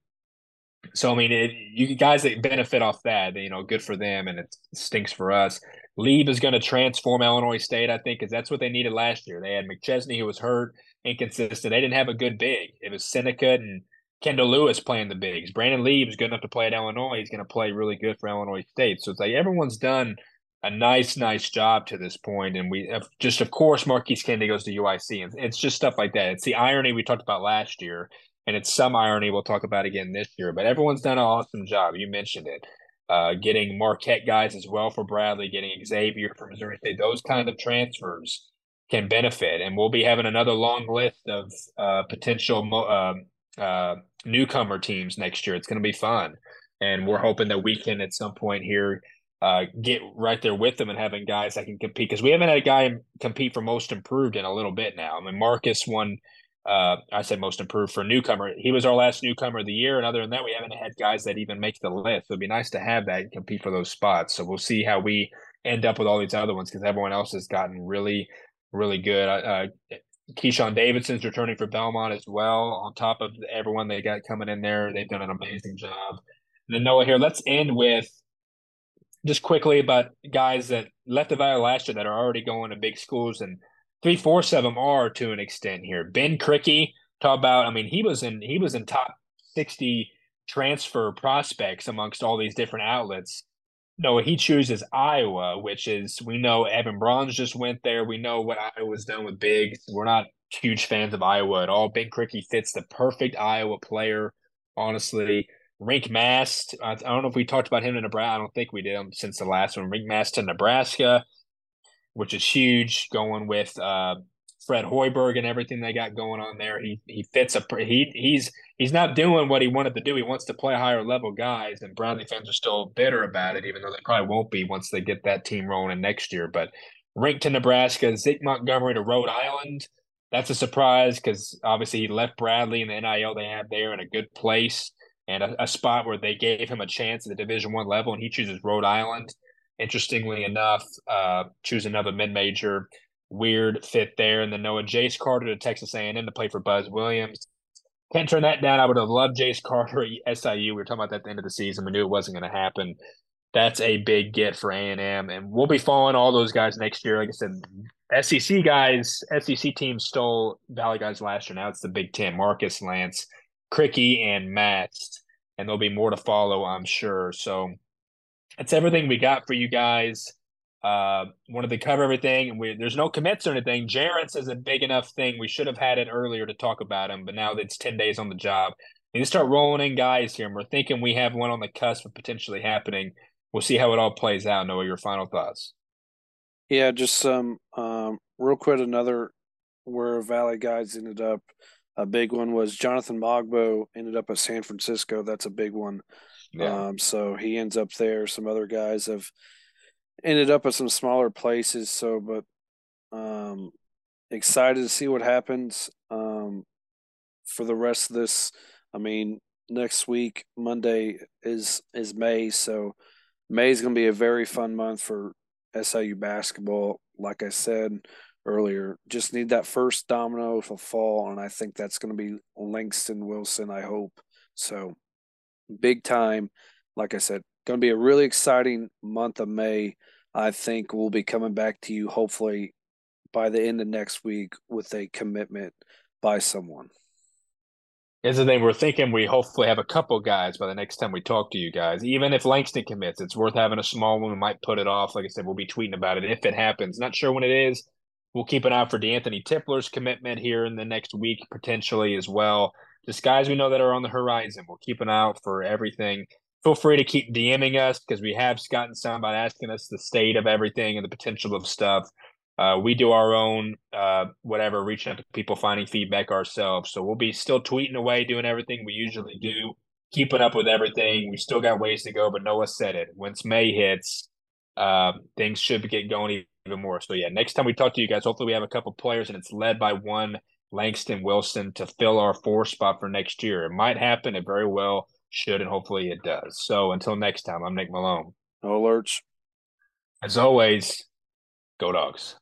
so I mean, it, you guys that benefit off that, you know, good for them, and it stinks for us. Lieb is going to transform Illinois State, I think, because that's what they needed last year. They had McChesney who was hurt, inconsistent. They didn't have a good big. It was Seneca and Kendall Lewis playing the bigs. Brandon Lieb is good enough to play at Illinois. He's going to play really good for Illinois State. So it's like everyone's done a nice, nice job to this point. And we have just, of course, Marquise Kennedy goes to UIC. And it's just stuff like that. It's the irony we talked about last year and it's some irony we'll talk about again this year. But everyone's done an awesome job. You mentioned it. Uh, getting Marquette guys as well for Bradley, getting Xavier from Missouri State, those kind of transfers can benefit. And we'll be having another long list of uh, potential uh, uh, newcomer teams next year. It's going to be fun. And we're hoping that we can, at some point here, uh, get right there with them and having guys that can compete because we haven't had a guy compete for most improved in a little bit now. I mean, Marcus won uh, I said most improved for newcomer. He was our last newcomer of the year, and other than that, we haven't had guys that even make the list. So it'd be nice to have that and compete for those spots. So we'll see how we end up with all these other ones because everyone else has gotten really, really good. Uh, Keyshawn Davidson's returning for Belmont as well. On top of everyone they got coming in there, they've done an amazing job. And then Noah here, let's end with just quickly about guys that left the Valley last year that are already going to big schools and three fourths of them are to an extent here. Ben Krikke, talk about. I mean, he was in he was in top sixty transfer prospects amongst all these different outlets. No, he chooses Iowa, which is we know Evan Brauns just went there. We know what Iowa's done with bigs. We're not huge fans of Iowa at all. Ben Krikke fits the perfect Iowa player, honestly. Rienk Mast, I don't know if we talked about him in Nebraska. I don't think we did since the last one. Rienk Mast to Nebraska which is huge. Going with uh, Fred Hoiberg and everything they got going on there, he he fits a he he's he's not doing what he wanted to do. He wants to play higher level guys, and Bradley fans are still bitter about it, even though they probably won't be once they get that team rolling next year. But Rienk to Nebraska, Zeke Montgomery to Rhode Island. That's a surprise because obviously he left Bradley and the NIL they have there in a good place and a, a spot where they gave him a chance at the Division One level, and he chooses Rhode Island interestingly enough, uh, choose another mid-major. Weird fit there, and then Noah Jace Carter to Texas A&M to play for Buzz Williams. Can't turn that down. I would have loved Jace Carter at SIU. We were talking about that at the end of the season. We knew it wasn't going to happen. That's a big get for A&M, and we'll be following all those guys next year. Like I said, SEC guys, SEC teams stole Valley guys last year. Now it's the Big Ten. Marcus, Lance, Krikke, and Mast, and there'll be more to follow, I'm sure. So that's everything we got for you guys. Uh, wanted to cover everything. And we, there's no commits or anything. Jerrance is a big enough thing. We should have had it earlier to talk about him, but now that it's 10 days on the job. And you start rolling in guys here, and we're thinking we have one on the cusp of potentially happening. We'll see how it all plays out. Noah, your final thoughts? Yeah, just some um, real quick. Another where Valley guys ended up a big one was Jonathan Mogbo ended up at San Francisco. That's a big one. Yeah. Um, so he ends up there. Some other guys have ended up at some smaller places. So, but um, excited to see what happens um, for the rest of this. I mean, next week Monday is is May, so May is going to be a very fun month for SIU basketball. Like I said earlier, just need that first domino to fall, and I think that's going to be Langston Wilson. I hope so. Big time. Like I said, going to be a really exciting month of May. I think we'll be coming back to you hopefully by the end of next week with a commitment by someone. Is the thing we're thinking we hopefully have a couple guys by the next time we talk to you guys. Even if Langston commits, it's worth having a small one. We might put it off. Like I said, we'll be tweeting about it if it happens. Not sure when it is. We'll keep an eye for D'Anthony Tipler's commitment here in the next week, potentially as well. Just guys we know that are on the horizon. We'll keep an eye out for everything. Feel free to keep DMing us because we have gotten some about asking us the state of everything and the potential of stuff. Uh, we do our own uh, whatever, reaching out to people, finding feedback ourselves. So we'll be still tweeting away, doing everything we usually do, keeping up with everything. We still got ways to go, but Noah said it. Once May hits, uh, things should get going even more. So yeah, next time we talk to you guys, hopefully we have a couple players and it's led by one Langston Wilson to fill our four spot for next year. It might happen. It very well should, and hopefully it does. So until next time, I'm Nick Malone. No alerts. As always, go dogs.